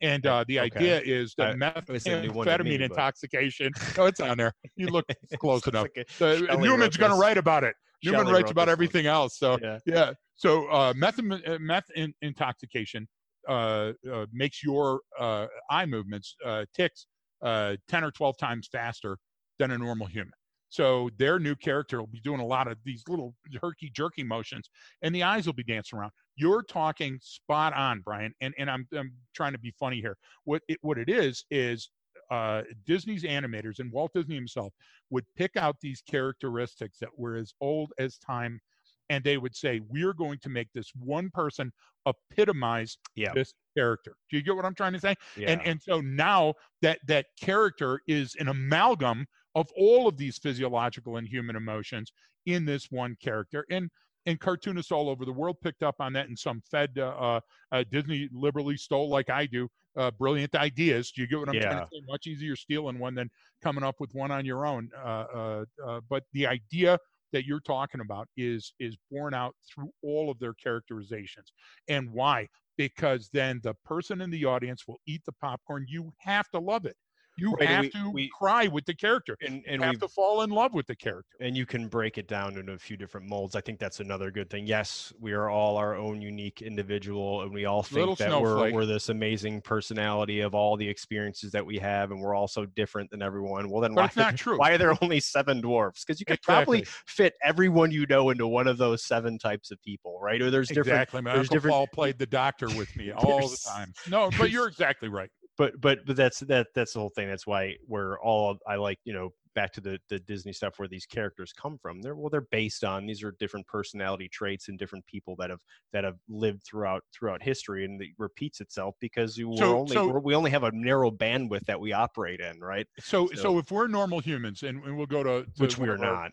And uh, the okay. idea is that methamphetamine intoxication. oh, it's on there. You look close enough. Like Newman's going to write about it. Shelley Newman writes about everything one. else. So yeah. yeah. So uh, meth, meth in, intoxication uh, uh, makes your uh, eye movements ticks uh, 10 or 12 times faster than a normal human. So their new character will be doing a lot of these little herky jerky motions, and the eyes will be dancing around. You're talking spot on, Brian, and and I'm I'm trying to be funny here. What it what it is is uh, Disney's animators and Walt Disney himself would pick out these characteristics that were as old as time, and they would say, "We're going to make this one person epitomize yeah. this character. Do you get what I'm trying to say? Yeah. And and so now that that character is an amalgam of all of these physiological and human emotions in this one character. And and cartoonists all over the world picked up on that, and some fed uh, uh, uh, Disney liberally stole, like I do, uh, brilliant ideas. Do you get what I'm yeah. trying to say? Much easier stealing one than coming up with one on your own. Uh, uh, but the idea that you're talking about is is borne out through all of their characterizations and why because then the person in the audience will eat the popcorn. You have to love it you right, have we, to we, cry with the character. and, and you have to fall in love with the character. And you can break it down into a few different molds. I think that's another good thing. Yes we are all our own unique individual and we all think Little that we're, we're this amazing personality of all the experiences that we have and we're all so different than everyone. Well then but why, it's not true. why are there only seven dwarfs? Because you could exactly. probably fit everyone you know into one of those seven types of people right? Or there's different exactly. My there's Uncle different Paul played the doctor with me all the time. No but you're exactly right but but but that's that that's the whole thing. That's why we're all I like you know back to the the Disney stuff where these characters come from. They're well, they're based on these are different personality traits and different people that have that have lived throughout throughout history, and it repeats itself because we're So- only so- we're, we only have a narrow bandwidth that we operate in, right? So, So- so, if we're normal humans, and, and we'll go to, to Which we're our- not.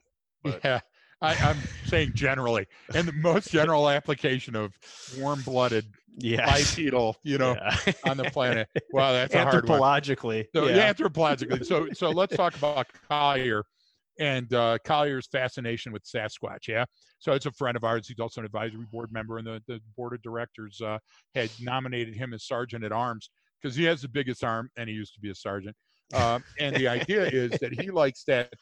Yeah, I, I'm saying generally, and the most general application of warm-blooded Yeah. bipedal, you know, Yeah. on the planet. Wow, that's a hard one. Anthropologically. So, yeah. yeah, anthropologically. So, so let's talk about Collier and uh, Collier's fascination with Sasquatch. Yeah. So it's a friend of ours. He's also an advisory board member, and the, the board of directors uh, had nominated him as sergeant at arms because he has the biggest arm, and he used to be a sergeant. Um, and the idea is that he likes that.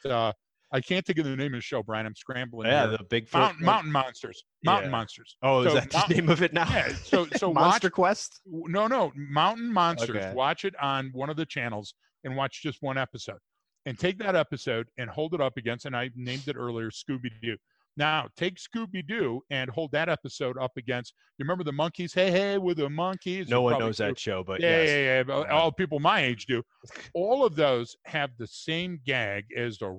I can't think of the name of the show, Brian. I'm scrambling. yeah, here. the big mountain, mountain monsters. Mountain Yeah. monsters. Oh, is so that the mountain- name of it now? Yeah. So, so watch Monster Quest. no, no, Mountain Monsters. Okay. Watch it on one of the channels and watch just one episode. And take that episode and hold it up against, and I named it earlier, Scooby Doo. Now, take Scooby Doo and hold that episode up against. You remember the Monkees? Hey, hey, with the Monkees. No one knows do. that show, but Yeah, yes. yeah, yeah. Yeah. All people my age do. All of those have the same gag as the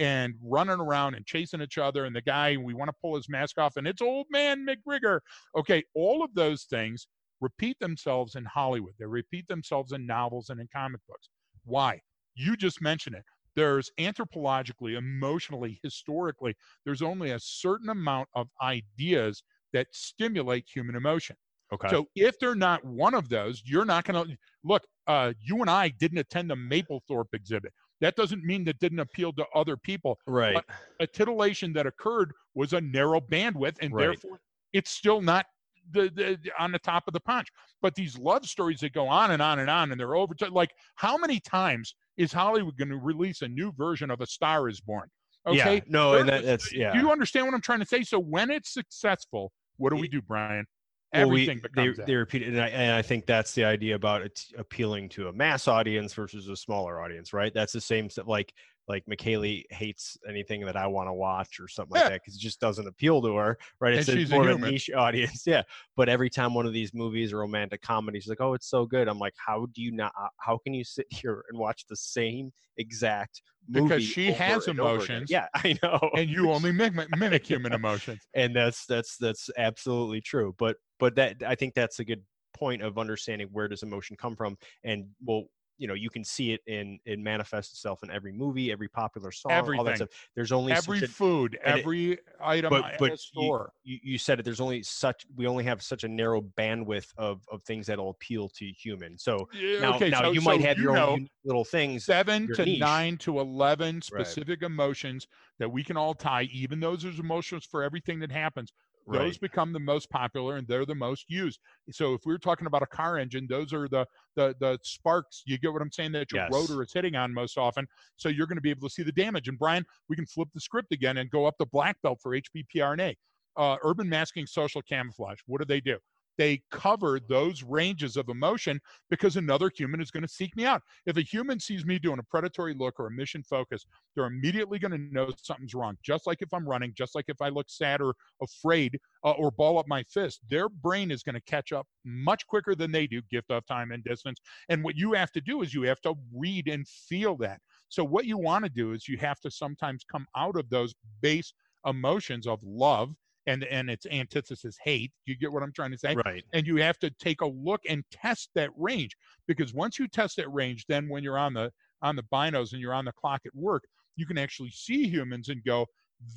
and running around and chasing each other. And the guy, we want to pull his mask off, and it's old man McGregor. Okay, all of those things repeat themselves in Hollywood. They repeat themselves in novels and in comic books. Why? You just mentioned it. There's anthropologically, emotionally, historically, there's only a certain amount of ideas that stimulate human emotion. Okay. So if they're not one of those, you're not going to look. Uh, you and I didn't attend the Mapplethorpe exhibit. That doesn't mean that didn't appeal to other people. right. but- A titillation that occurred was a narrow bandwidth, and Right. therefore it's still not the, the on the top of the punch. But these love stories that go on and on and on, and they're over. Like how many times is Hollywood going to release a new version of A Star Is Born? Okay. Yeah. No, and that, that's yeah. Do you understand what I'm trying to say? So when it's successful, what do we do, Brian? Well, we- Everything they, becomes that. they repeat it, and I, and I think that's the idea about it appealing to a mass audience versus a smaller audience, right? That's the same stuff. Like like McKaylee hates anything that I want to watch or something like that because it just doesn't appeal to her, right? It's a she's a more of a niche audience, yeah. But every time one of these movies or romantic comedies, like, oh, it's so good. I'm like, how do you not? Uh, how can you sit here and watch the same exact movie? Because she has emotions. Yeah, I know. and you only mimic, mimic human emotions. and that's that's that's absolutely true but but that i think that's a good point of understanding where does emotion come from and well you know you can see it in it manifests itself in every movie every popular song all that stuff there's only Every such a, food, and it- every item but but a store. you, you, said it there's only such we only have such a narrow bandwidth of of things that'll appeal to human so Yeah, now, okay, now so, you might so have you your know, own little things seven to niche. nine to eleven specific emotions that we can all tie, even though there's emotions for everything that happens. Those become the most popular and they're the most used. So if we're talking about a car engine, those are the the the sparks. You get what I'm saying that your Yes. rotor is hitting on most often. So you're going to be able to see the damage. And Brian, we can flip the script again and go up the black belt for HBPRNA. Uh, urban masking social camouflage. What do they do? They cover those ranges of emotion because another human is going to seek me out. If a human sees me doing a predatory look or a mission focus, they're immediately going to know something's wrong. Just like if I'm running, just like if I look sad or afraid uh, or ball up my fist, their brain is going to catch up much quicker than they do, gift of time and distance. And what you have to do is you have to read and feel that. So, what you want to do is you have to sometimes come out of those base emotions of love and, and its antithesis, hate. You get what I'm trying to say? right. And you have to take a look and test that range because once you test that range then when you're on the on the binos and you're on the clock at work you can actually see humans and go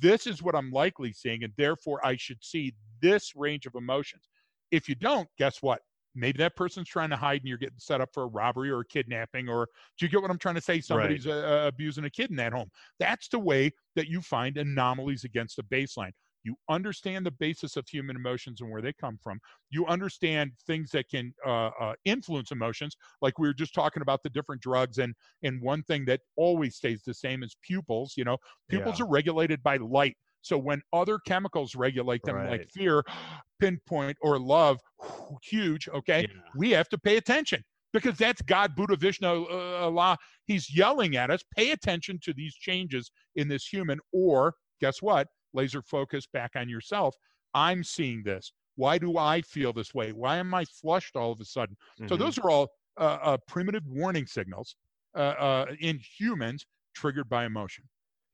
this is what i'm likely seeing and therefore i should see this range of emotions. If you don't guess what? Maybe that person's trying to hide and you're getting set up for a robbery or a kidnapping or do you get what i'm trying to say? Somebody's uh, abusing a kid in that home. That's the way that you find anomalies against the baseline you understand the basis of human emotions and where they come from you understand things that can uh, uh, influence emotions like we were just talking about the different drugs and and one thing that always stays the same is pupils you know pupils Yeah. are regulated by light so when other chemicals regulate them like fear pinpoint or love huge okay yeah. we have to pay attention because that's God, Buddha, Vishnu, uh, Allah. He's yelling at us. Pay attention to these changes in this human, or guess what? Laser focus back on yourself. I'm seeing this. Why do I feel this way? Why am I flushed all of a sudden? So Mhm. those are all uh, uh, primitive warning signals uh, uh, in humans triggered by emotion.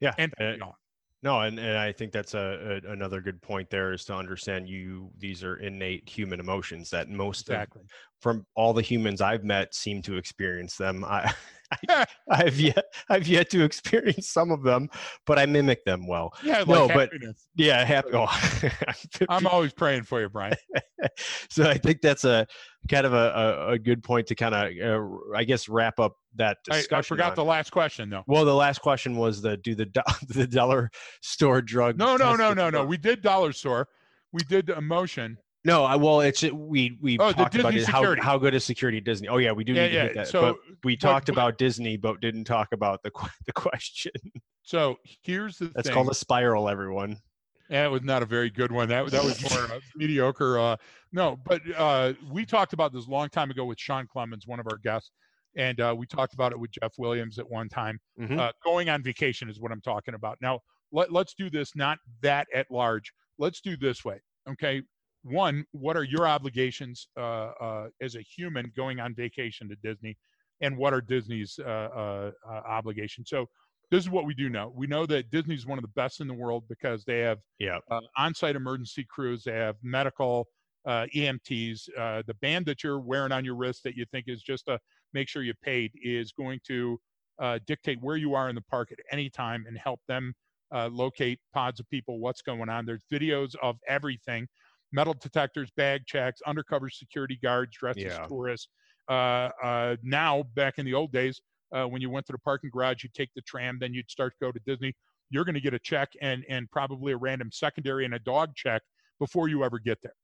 Yeah, And beyond. No, and, and I think that's a, a another good point there is to understand you these are innate human emotions that most of, from all the humans I've met seem to experience them. I, I I've yet I've yet to experience some of them, but I mimic them well. Yeah, like No, but- happiness. Yeah, happy. Oh, I'm always praying for you, Brian. so I think that's a kind of a, a, a good point to kind of uh, I guess wrap up that I, discussion. I forgot on. the last question though. Well, the last question was the do the do- the dollar store drug? No, no, no, no, no. We did dollar store. We did emotion. No, I, well, it's we we Oh, talked about it, how how good is security at Disney? Oh yeah, we do Yeah, need to hit that. So, but we talked about Disney, but didn't talk about the the question. so here's the That's thing. called a spiral, everyone. That was not a very good one. That that was more uh, mediocre. Uh, no, but uh, we talked about this a long time ago with Sean Clemens, one of our guests, and uh, we talked about it with Jeff Williams at one time. Mhm. Uh, going on vacation is what I'm talking about. Now, let, let's do this not that at large. Let's do this way. Okay. One, what are your obligations uh, uh, as a human going on vacation to Disney, and what are Disney's uh, obligations? So, this is what we do know. We know that Disney is one of the best in the world because they have Yeah. uh, on-site emergency crews. They have medical uh, EMTs. Uh, the band that you're wearing on your wrist that you think is just to make sure you paid is going to uh, dictate where you are in the park at any time and help them uh, locate pods of people, what's going on. There's videos of everything: metal detectors, bag checks, undercover security guards dressed Yeah. as tourists. Uh, uh, now, back in the old days, uh, when you went to the parking garage, you'd take the tram, then you'd start to go to Disney you're going to get a check and and probably a random secondary and a dog check before you ever get there.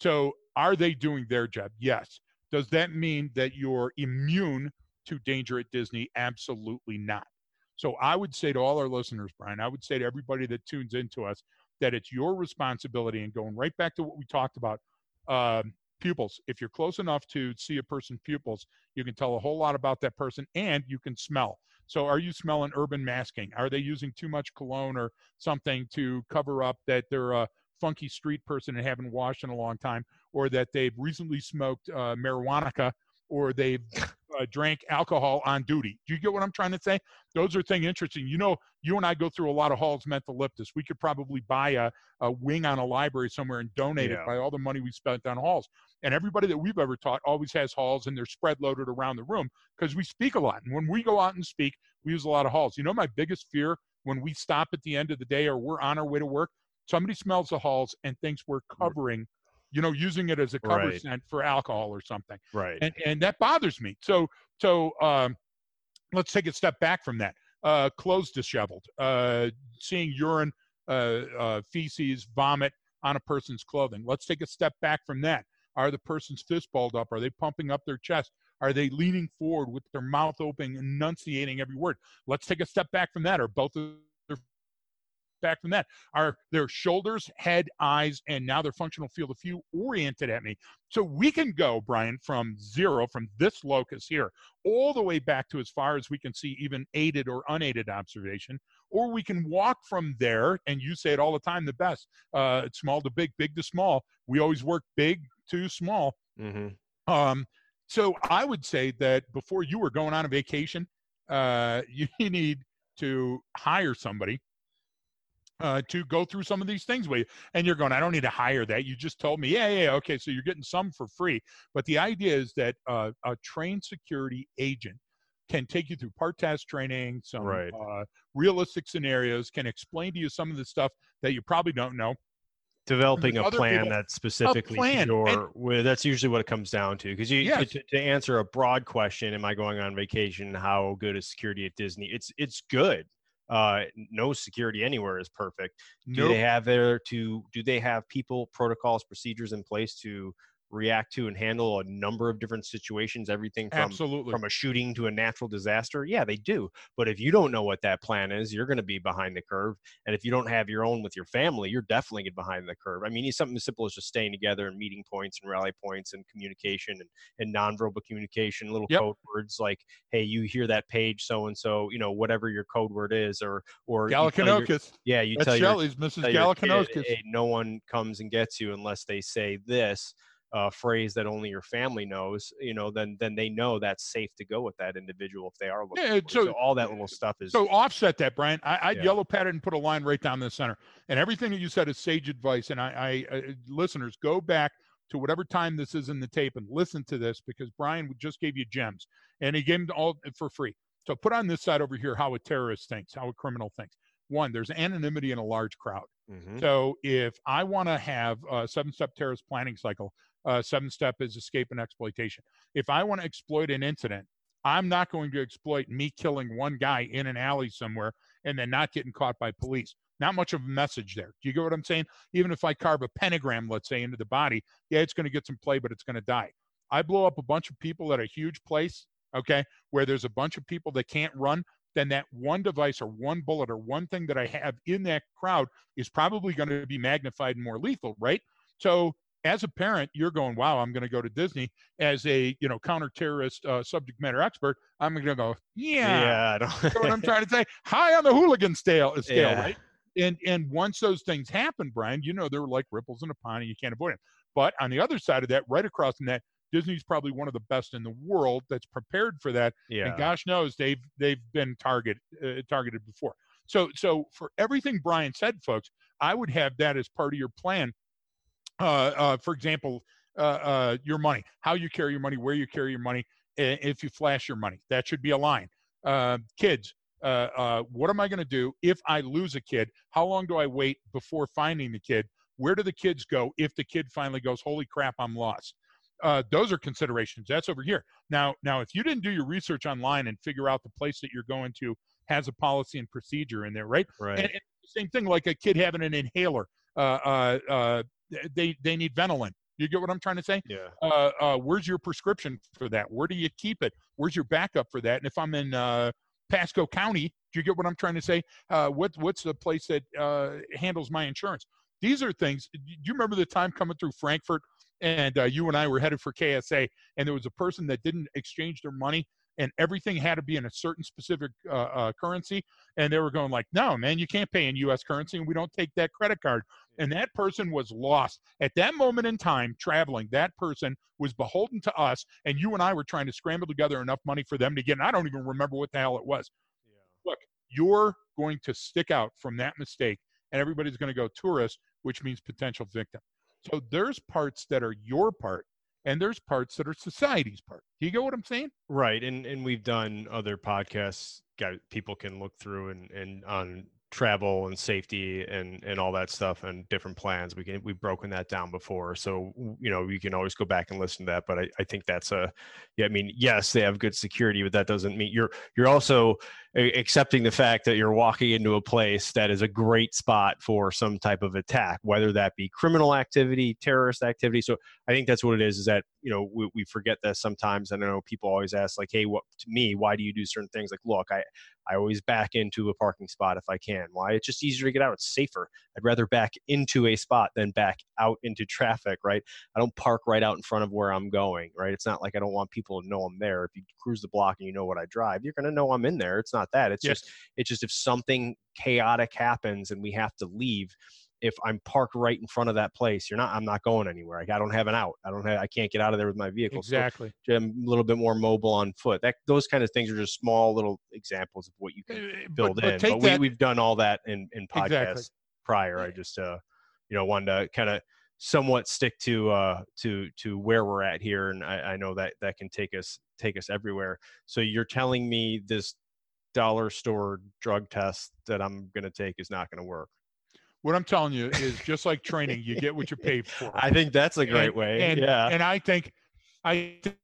So are they doing their job? Yes. Does that mean that you're immune to danger at Disney? Absolutely not. So I would say to all our listeners, Brian, I would say to everybody that tunes into us that it's your responsibility and going right back to what we talked about. Um, pupils. If you're close enough to see a person's pupils, you can tell a whole lot about that person and you can smell. So are you smelling urban masking? Are they using too much cologne or something to cover up that they're a funky street person and haven't washed in a long time, or that they've recently smoked uh, marijuana, or they've uh, drank alcohol on duty? Do you get what I'm trying to say? Those are things interesting. You know, you and I go through a lot of halls Mentho-Lyptus. We could probably buy a, a wing on a library somewhere and donate Yeah. it by all the money we spent on halls. And everybody that we've ever taught always has halls and they're spread loaded around the room because we speak a lot. And when we go out and speak, we use a lot of halls. You know, my biggest fear when we stop at the end of the day or we're on our way to work, somebody smells the halls and thinks we're covering, you know, using it as a cover Right. scent for alcohol or something. Right. And, and that bothers me. So, so um, let's take a step back from that. Uh, clothes disheveled, uh, seeing urine, uh, uh, feces, vomit on a person's clothing. Let's take a step back from that. Are the person's fist balled up? Are they pumping up their chest? Are they leaning forward with their mouth open, enunciating every word? Let's take a step back from that. Are both of back from that? Are their shoulders, head, eyes, and now their functional field of view oriented at me? So we can go, Brian, from zero, from this locus here, all the way back to as far as we can see, even aided or unaided observation. Or we can walk from there, and you say it all the time the best uh, small to big, big to small. We always work big to small. hmm Um, so I would say that before you were going on a vacation, uh, you need to hire somebody uh, to go through some of these things with you. And you're going, I don't need to hire that. You just told me, yeah, yeah, yeah, okay. So you're getting some for free. But the idea is that uh, a trained security agent can take you through part test training, some Right. uh, realistic scenarios, can explain to you some of the stuff that you probably don't know. developing a plan people- that's specifically plan, your and- that's usually what it comes down to because you Yes. to, to answer a broad question am i going on vacation how good is security at disney it's it's good uh no security anywhere is perfect do Nope. they have there to do they have people protocols procedures in place to react to and handle a number of different situations everything from Absolutely. from a shooting to a natural disaster yeah they do but if you don't know what that plan is you're going to be behind the curve and if you don't have your own with your family you're definitely get behind the curve i mean it's something as simple as just staying together and meeting points and rally points and communication and, and nonverbal communication little Yep. code words like hey you hear that page so and so you know whatever your code word is or or you your- yeah you That's tell your Shelley's, Mrs. tell your kid, Gallicanocus. hey, no one comes and gets you unless they say this a phrase that only your family knows, you know, then then they know that's safe to go with that individual if they are looking. Yeah, so- so all that little stuff is So offset that, Brian. I, I'd Yeah. yellow pad it and put a line right down the center. And everything that you said is sage advice. And I, I uh, listeners, go back to whatever time this is in the tape and listen to this because Brian just gave you gems and he gave them all for free. So put on this side over here how a terrorist thinks, how a criminal thinks. One, there's anonymity in a large crowd. Mhm. So if I want to have a seven step terrorist planning cycle, uh, seven step is escape and exploitation. If I want to exploit an incident, I'm not going to exploit me killing one guy in an alley somewhere and then not getting caught by police. Not much of a message there. Do you get what I'm saying? Even if I carve a pentagram, let's say, into the body, yeah, it's going to get some play, but it's going to die. I blow up a bunch of people at a huge place, okay, where there's a bunch of people that can't run, then that one device or one bullet or one thing that I have in that crowd is probably going to be magnified and more lethal, right? So as a parent, you're going, wow, I'm going to go to Disney. As a you know counter-terrorist uh, subject matter expert, I'm going to go, yeah. yeah, I You know don't. what I'm trying to say? High on the hooligan scale, scale Yeah. right? And and once those things happen, Brian, you know they're like ripples in a pond, and you can't avoid them. But on the other side of that, right across from that, Disney's probably one of the best in the world that's prepared for that yeah, and gosh knows they've they've been target uh, targeted before. So so for everything Brian said, folks, I would have that as part of your plan. Uh, uh, for example, uh, uh, your money, how you carry your money, where you carry your money, if you flash your money, that should be a line. Uh, kids, uh, uh, what am I going to do if I lose a kid? How long do I wait before finding the kid? Where do the kids go if the kid finally goes, holy crap, I'm lost? Uh, those are considerations. That's over here. Now, now, if you didn't do your research online and figure out the place that you're going to has a policy and procedure in there, right? right. And, and same thing like a kid having an inhaler. They they need Ventolin. You get what I'm trying to say? yeah, Uh, uh, where's your prescription for that? Where do you keep it? Where's your backup for that? And if I'm in uh, Pasco County, do you get what I'm trying to say? Uh, what what's the place that uh, handles my insurance? These are things. Do you remember the time coming through Frankfurt and uh, you and I were headed for KSA, and there was a person that didn't exchange their money, and everything had to be in a certain specific uh, uh, currency, and they were going like, "No, man, you can't pay in U.S. currency, and we don't take that credit card." And that person was lost at that moment in time. Traveling, that person was beholden to us, and you and I were trying to scramble together enough money for them to get. And I don't even remember what the hell it was. Look, you're going to stick out from that mistake, and everybody's going to go tourist, which means potential victim. So there's parts that are your part, and there's parts that are society's part. Do you get what I'm saying? Right, and and we've done other podcasts. Guys, people can look through and and on travel and safety and and all that stuff and different plans. We can we've broken that down before, so you know you can always go back and listen to that. But I, I think that's a yeah. I mean, yes, they have good security, but that doesn't mean you're you're also accepting the fact that you're walking into a place that is a great spot for some type of attack, whether that be criminal activity, terrorist activity. So I think that's what it is. Is that you know we, we forget that sometimes. I know people always ask like, "Hey, what to me? Why do you do certain things?" Like, look, I I always back into a parking spot if I can. Why? It's just easier to get out. It's safer. I'd rather back into a spot than back out into traffic. Right? I don't park right out in front of where I'm going. Right? It's not like I don't want people to know I'm there. If you cruise the block and you know what I drive, you're gonna know I'm in there. It's not that. It's Yes. just it's just if something chaotic happens and we have to leave if i'm parked right in front of that place you're not i'm not going anywhere i don't have an out i don't have i can't get out of there with my vehicle So Exactly. i'm a little bit more mobile on foot that those kind of things are just small little examples of what you can Uh, build but, in but take but we, that. we've done all that in in podcasts Exactly. prior i just uh you know wanted to kind of somewhat stick to uh to to where we're at here and I, I know that that can take us take us everywhere so you're telling me this dollar store drug test that i'm going to take is not going to work what I'm telling you is just like training, you get what you pay for. i think that's a great And- way and, yeah And I think, I think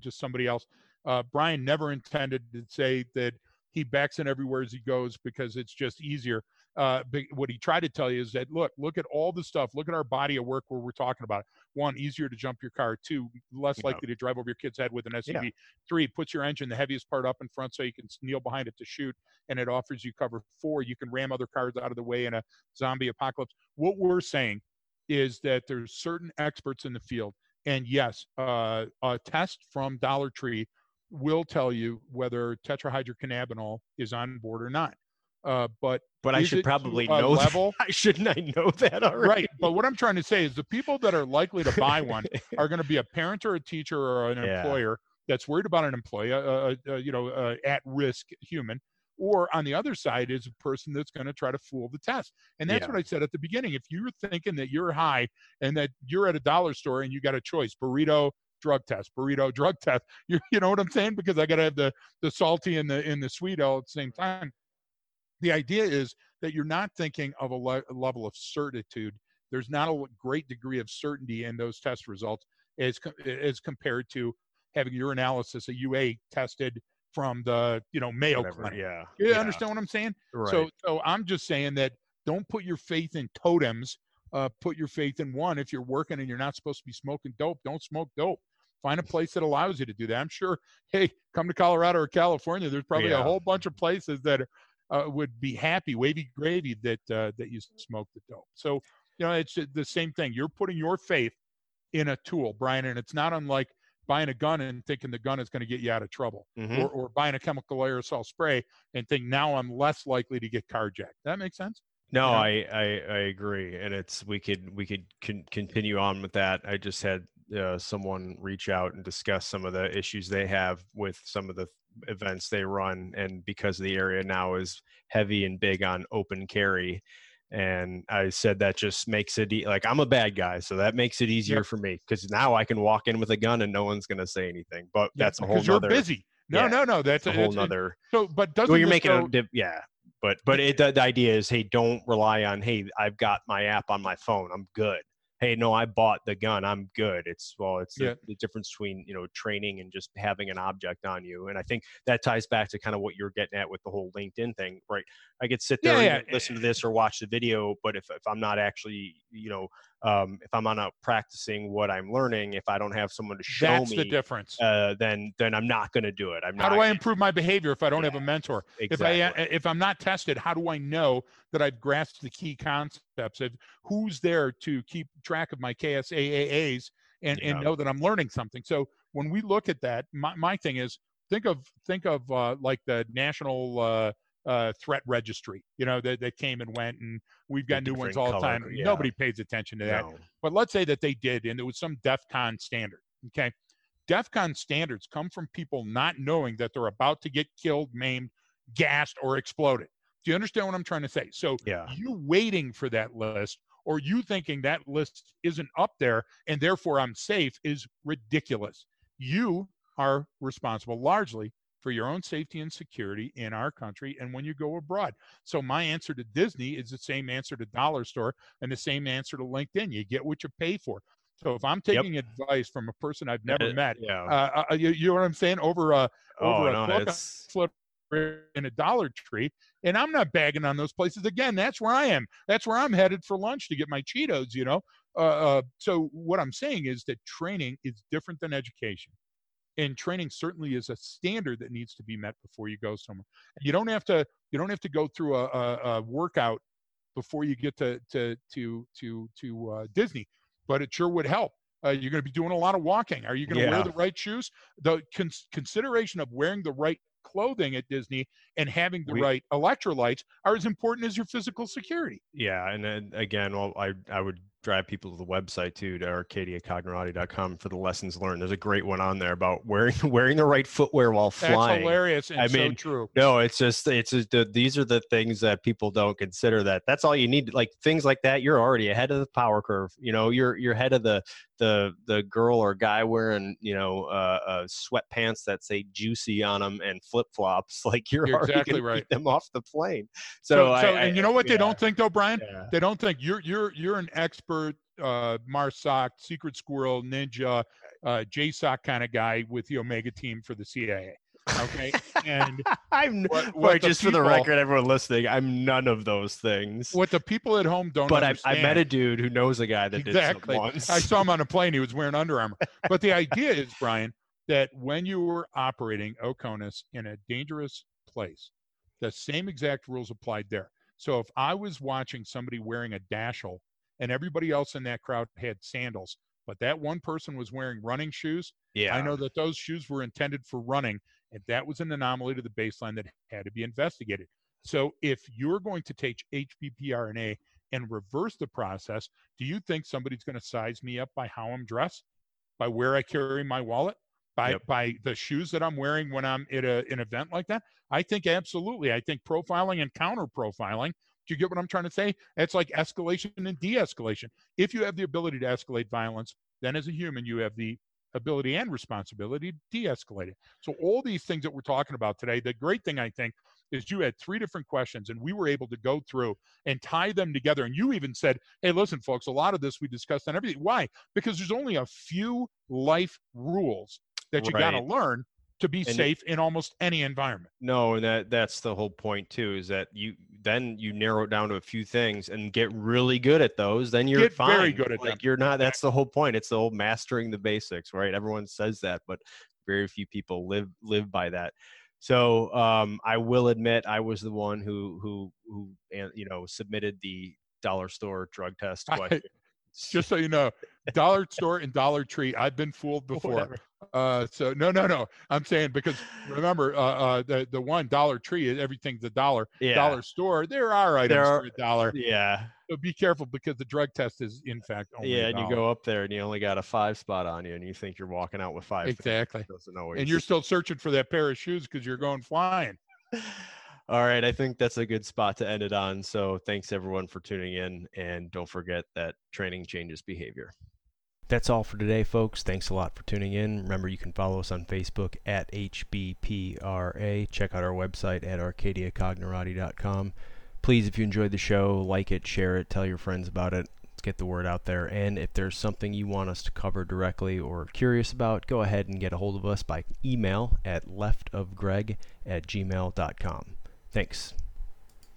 just somebody else. Uh, Brian never intended to say that he backs in everywhere as he goes because it's just easier. Uh, but what he tried to tell you is that look, look at all the stuff. Look at our body of work where we're talking about. it. One, easier to jump your car. Two, less Yeah. likely to drive over your kid's head with an SUV. Yeah. Three, puts your engine the heaviest part up in front so you can kneel behind it to shoot, and it offers you cover. Four, you can ram other cars out of the way in a zombie apocalypse. What we're saying is that there's certain experts in the field, and yes, uh, a test from Dollar Tree will tell you whether tetrahydrocannabinol is on board or not. Uh, but but I should probably know level. That. Shouldn't I know that already? Right. But what I'm trying to say is the people that are likely to buy one are going to be a parent or a teacher or an Yeah. employer that's worried about an employee, uh, uh, uh, you know, uh, at risk human. Or on the other side is a person that's going to try to fool the test. And that's Yeah. what I said at the beginning. If you're thinking that you're high and that you're at a dollar store and you got a choice, burrito, drug test, burrito, drug test, you, you know what I'm saying? Because I got to have the, the salty and the, and the sweet all at the same time. The idea is that you're not thinking of a, le- a level of certitude. There's not a great degree of certainty in those test results as, co- as compared to having your analysis, a UA tested from the you know Mayo Whatever, Clinic. Yeah. You understand what I'm saying? Right. So, so I'm just saying that don't put your faith in totems. Uh, put your faith in one. If you're working and you're not supposed to be smoking dope, don't smoke dope. Find a place that allows you to do that. I'm sure. Hey, come to Colorado or California. There's probably a whole bunch of places that uh, would be happy, wavy gravy that uh, that you smoke the dope. So you know, it's the same thing. You're putting your faith in a tool, Brian, and it's not unlike buying a gun and thinking the gun is going to get you out of trouble Mhm. or, or buying a chemical aerosol spray and think now I'm less likely to get carjacked. That makes sense? No, Yeah. I, I I agree, and it's we could we could con- continue on with that. I just had uh, someone reach out and discuss some of the issues they have with some of the events they run, and because the area now is heavy and big on open carry, and I said that just makes it e- like I'm a bad guy, so that makes it easier Yep. for me because now I can walk in with a gun and no one's gonna say anything. But that's a whole you're nother busy. No, yeah, no, no. That's a whole it's- nother. So, but doesn't Well, you're making go- a dip, yeah. But but it, the, the idea is, hey, don't rely on, hey, I've got my app on my phone, I'm good. Hey, no, I bought the gun, I'm good. It's well, it's Yeah. the, the difference between you know training and just having an object on you. And I think that ties back to kind of what you're getting at with the whole LinkedIn thing, right? I could sit there Yeah, and yeah. listen to this or watch the video, but if if I'm not actually, you know, um, if I'm not practicing what I'm learning, if I don't have someone to show that's me, the difference. uh, then then I'm not going to do it. I'm how do I improve my behavior if I don't have a mentor? Exactly. If I uh, if I'm not tested, how do I know that I've grasped the key concepts of who's there to keep track of my KSAAAs and Yeah. and know that I'm learning something? So when we look at that, my, my thing is think of think of uh, like the national uh, uh, threat registry. You know that that came and went, and we've got new ones all the time. yeah. Nobody pays attention to that. No. But let's say that they did, and there was some DEF CON standard. Okay. DEF CON standards come from people not knowing that they're about to get killed, maimed, gassed, or exploded. Do you understand what I'm trying to say? So Yeah. you waiting for that list or you thinking that list isn't up there and therefore I'm safe is ridiculous. You are responsible largely for your own safety and security in our country and when you go abroad. So my answer to Disney is the same answer to Dollar Store and the same answer to LinkedIn. You get what you pay for. So if I'm Yep. taking advice from a person I've never Uh, met, Yeah. uh, uh, you, you know what I'm saying? Over a oh over a no, flip in a Dollar Tree, and I'm not bagging on those places again. That's where I am. That's where I'm headed for lunch to get my Cheetos. You know. Uh, uh, so what I'm saying is that training is different than education, and training certainly is a standard that needs to be met before you go somewhere. You don't have to. You don't have to go through a, a, a workout before you get to to to to to uh, Disney, but it sure would help. Uh, you're going to be doing a lot of walking. Are you going to Yeah. wear the right shoes? The cons- consideration of wearing the right clothing at Disney and having the We- right electrolytes are as important as your physical security. yeah, and then again, well, I I would drive people to the website too, to arcadiacognerati.com for the lessons learned. There's a great one on there about wearing wearing the right footwear while flying. That's hilarious and I so mean, true. No, it's just it's just these are the things that people don't consider. That that's all you need. Like things like that, you're already ahead of the power curve. You know, you're you're ahead of the the the girl or guy wearing you know uh, uh sweatpants that say juicy on them and flip flops. Like you're, You're exactly right. them off the plane. So, So, I, so I- and you know what they don't think though, Brian? yeah. They don't think you're you're you're an expert uh Marsoc, secret squirrel, ninja, uh JSOC kind of guy with the Omega team for the CIA. Okay. and I'm what, what the just for the record, everyone listening, I'm none of those things. what the people at home don't but I, I met a dude who knows a guy that exactly. did some once. I saw him on a plane. He was wearing Under Armour. But the idea is, Brian, that when you were operating Oconus in a dangerous place, the same exact rules applied there. So if I was watching somebody wearing a dashel and everybody else in that crowd had sandals, but that one person was wearing running shoes, yeah, I know that those shoes were intended for running, and that was an anomaly to the baseline that had to be investigated. So if you're going to take HBPRNA and reverse the process, do you think somebody's going to size me up by how I'm dressed, by where I carry my wallet, by yep. by the shoes that I'm wearing when I'm at a, an event like that? I think absolutely. I think profiling and counter profiling. Do you get what I'm trying to say? It's like escalation and de-escalation. If you have the ability to escalate violence, then as a human you have the ability and responsibility to de-escalate it. So all these things that we're talking about today, the great thing I think is you had three different questions and we were able to go through and tie them together. And you even said, hey, listen, folks, a lot of this we discussed on everything. Why? Because there's only a few life rules that you right. got to learn to be and safe in almost any environment. No, and that that's the whole point too, is that you then you narrow it down to a few things and get really good at those, then you're get fine. Very good at like them. you're not that's the whole point. It's the whole mastering the basics, right? Everyone says that, but very few people live live by that. So um, I will admit I was the one who who who you know submitted the dollar store drug test question. I, just so you know, dollar store and Dollar Tree. I've been fooled before. Uh, so no, no, no. I'm saying because remember, uh, uh, the the one Dollar Tree is everything's a dollar. Yeah. Dollar Store, there are items there are, for a dollar. Yeah. So be careful because the drug test is in fact only. Yeah, and you go up there and you only got a five spot on you, and you think you're walking out with five. Exactly. And you're still searching for that pair of shoes because you're going flying. All right, I think that's a good spot to end it on. So thanks everyone for tuning in, and don't forget that training changes behavior. That's all for today, folks. Thanks a lot for tuning in. Remember, you can follow us on Facebook at HBPRA. Check out our website at arcadiacognerati.com. Please, if you enjoyed the show, like it, share it, tell your friends about it. Let's get the word out there. And if there's something you want us to cover directly or curious about, go ahead and get a hold of us by email at leftofgreg at gmail.com. Thanks.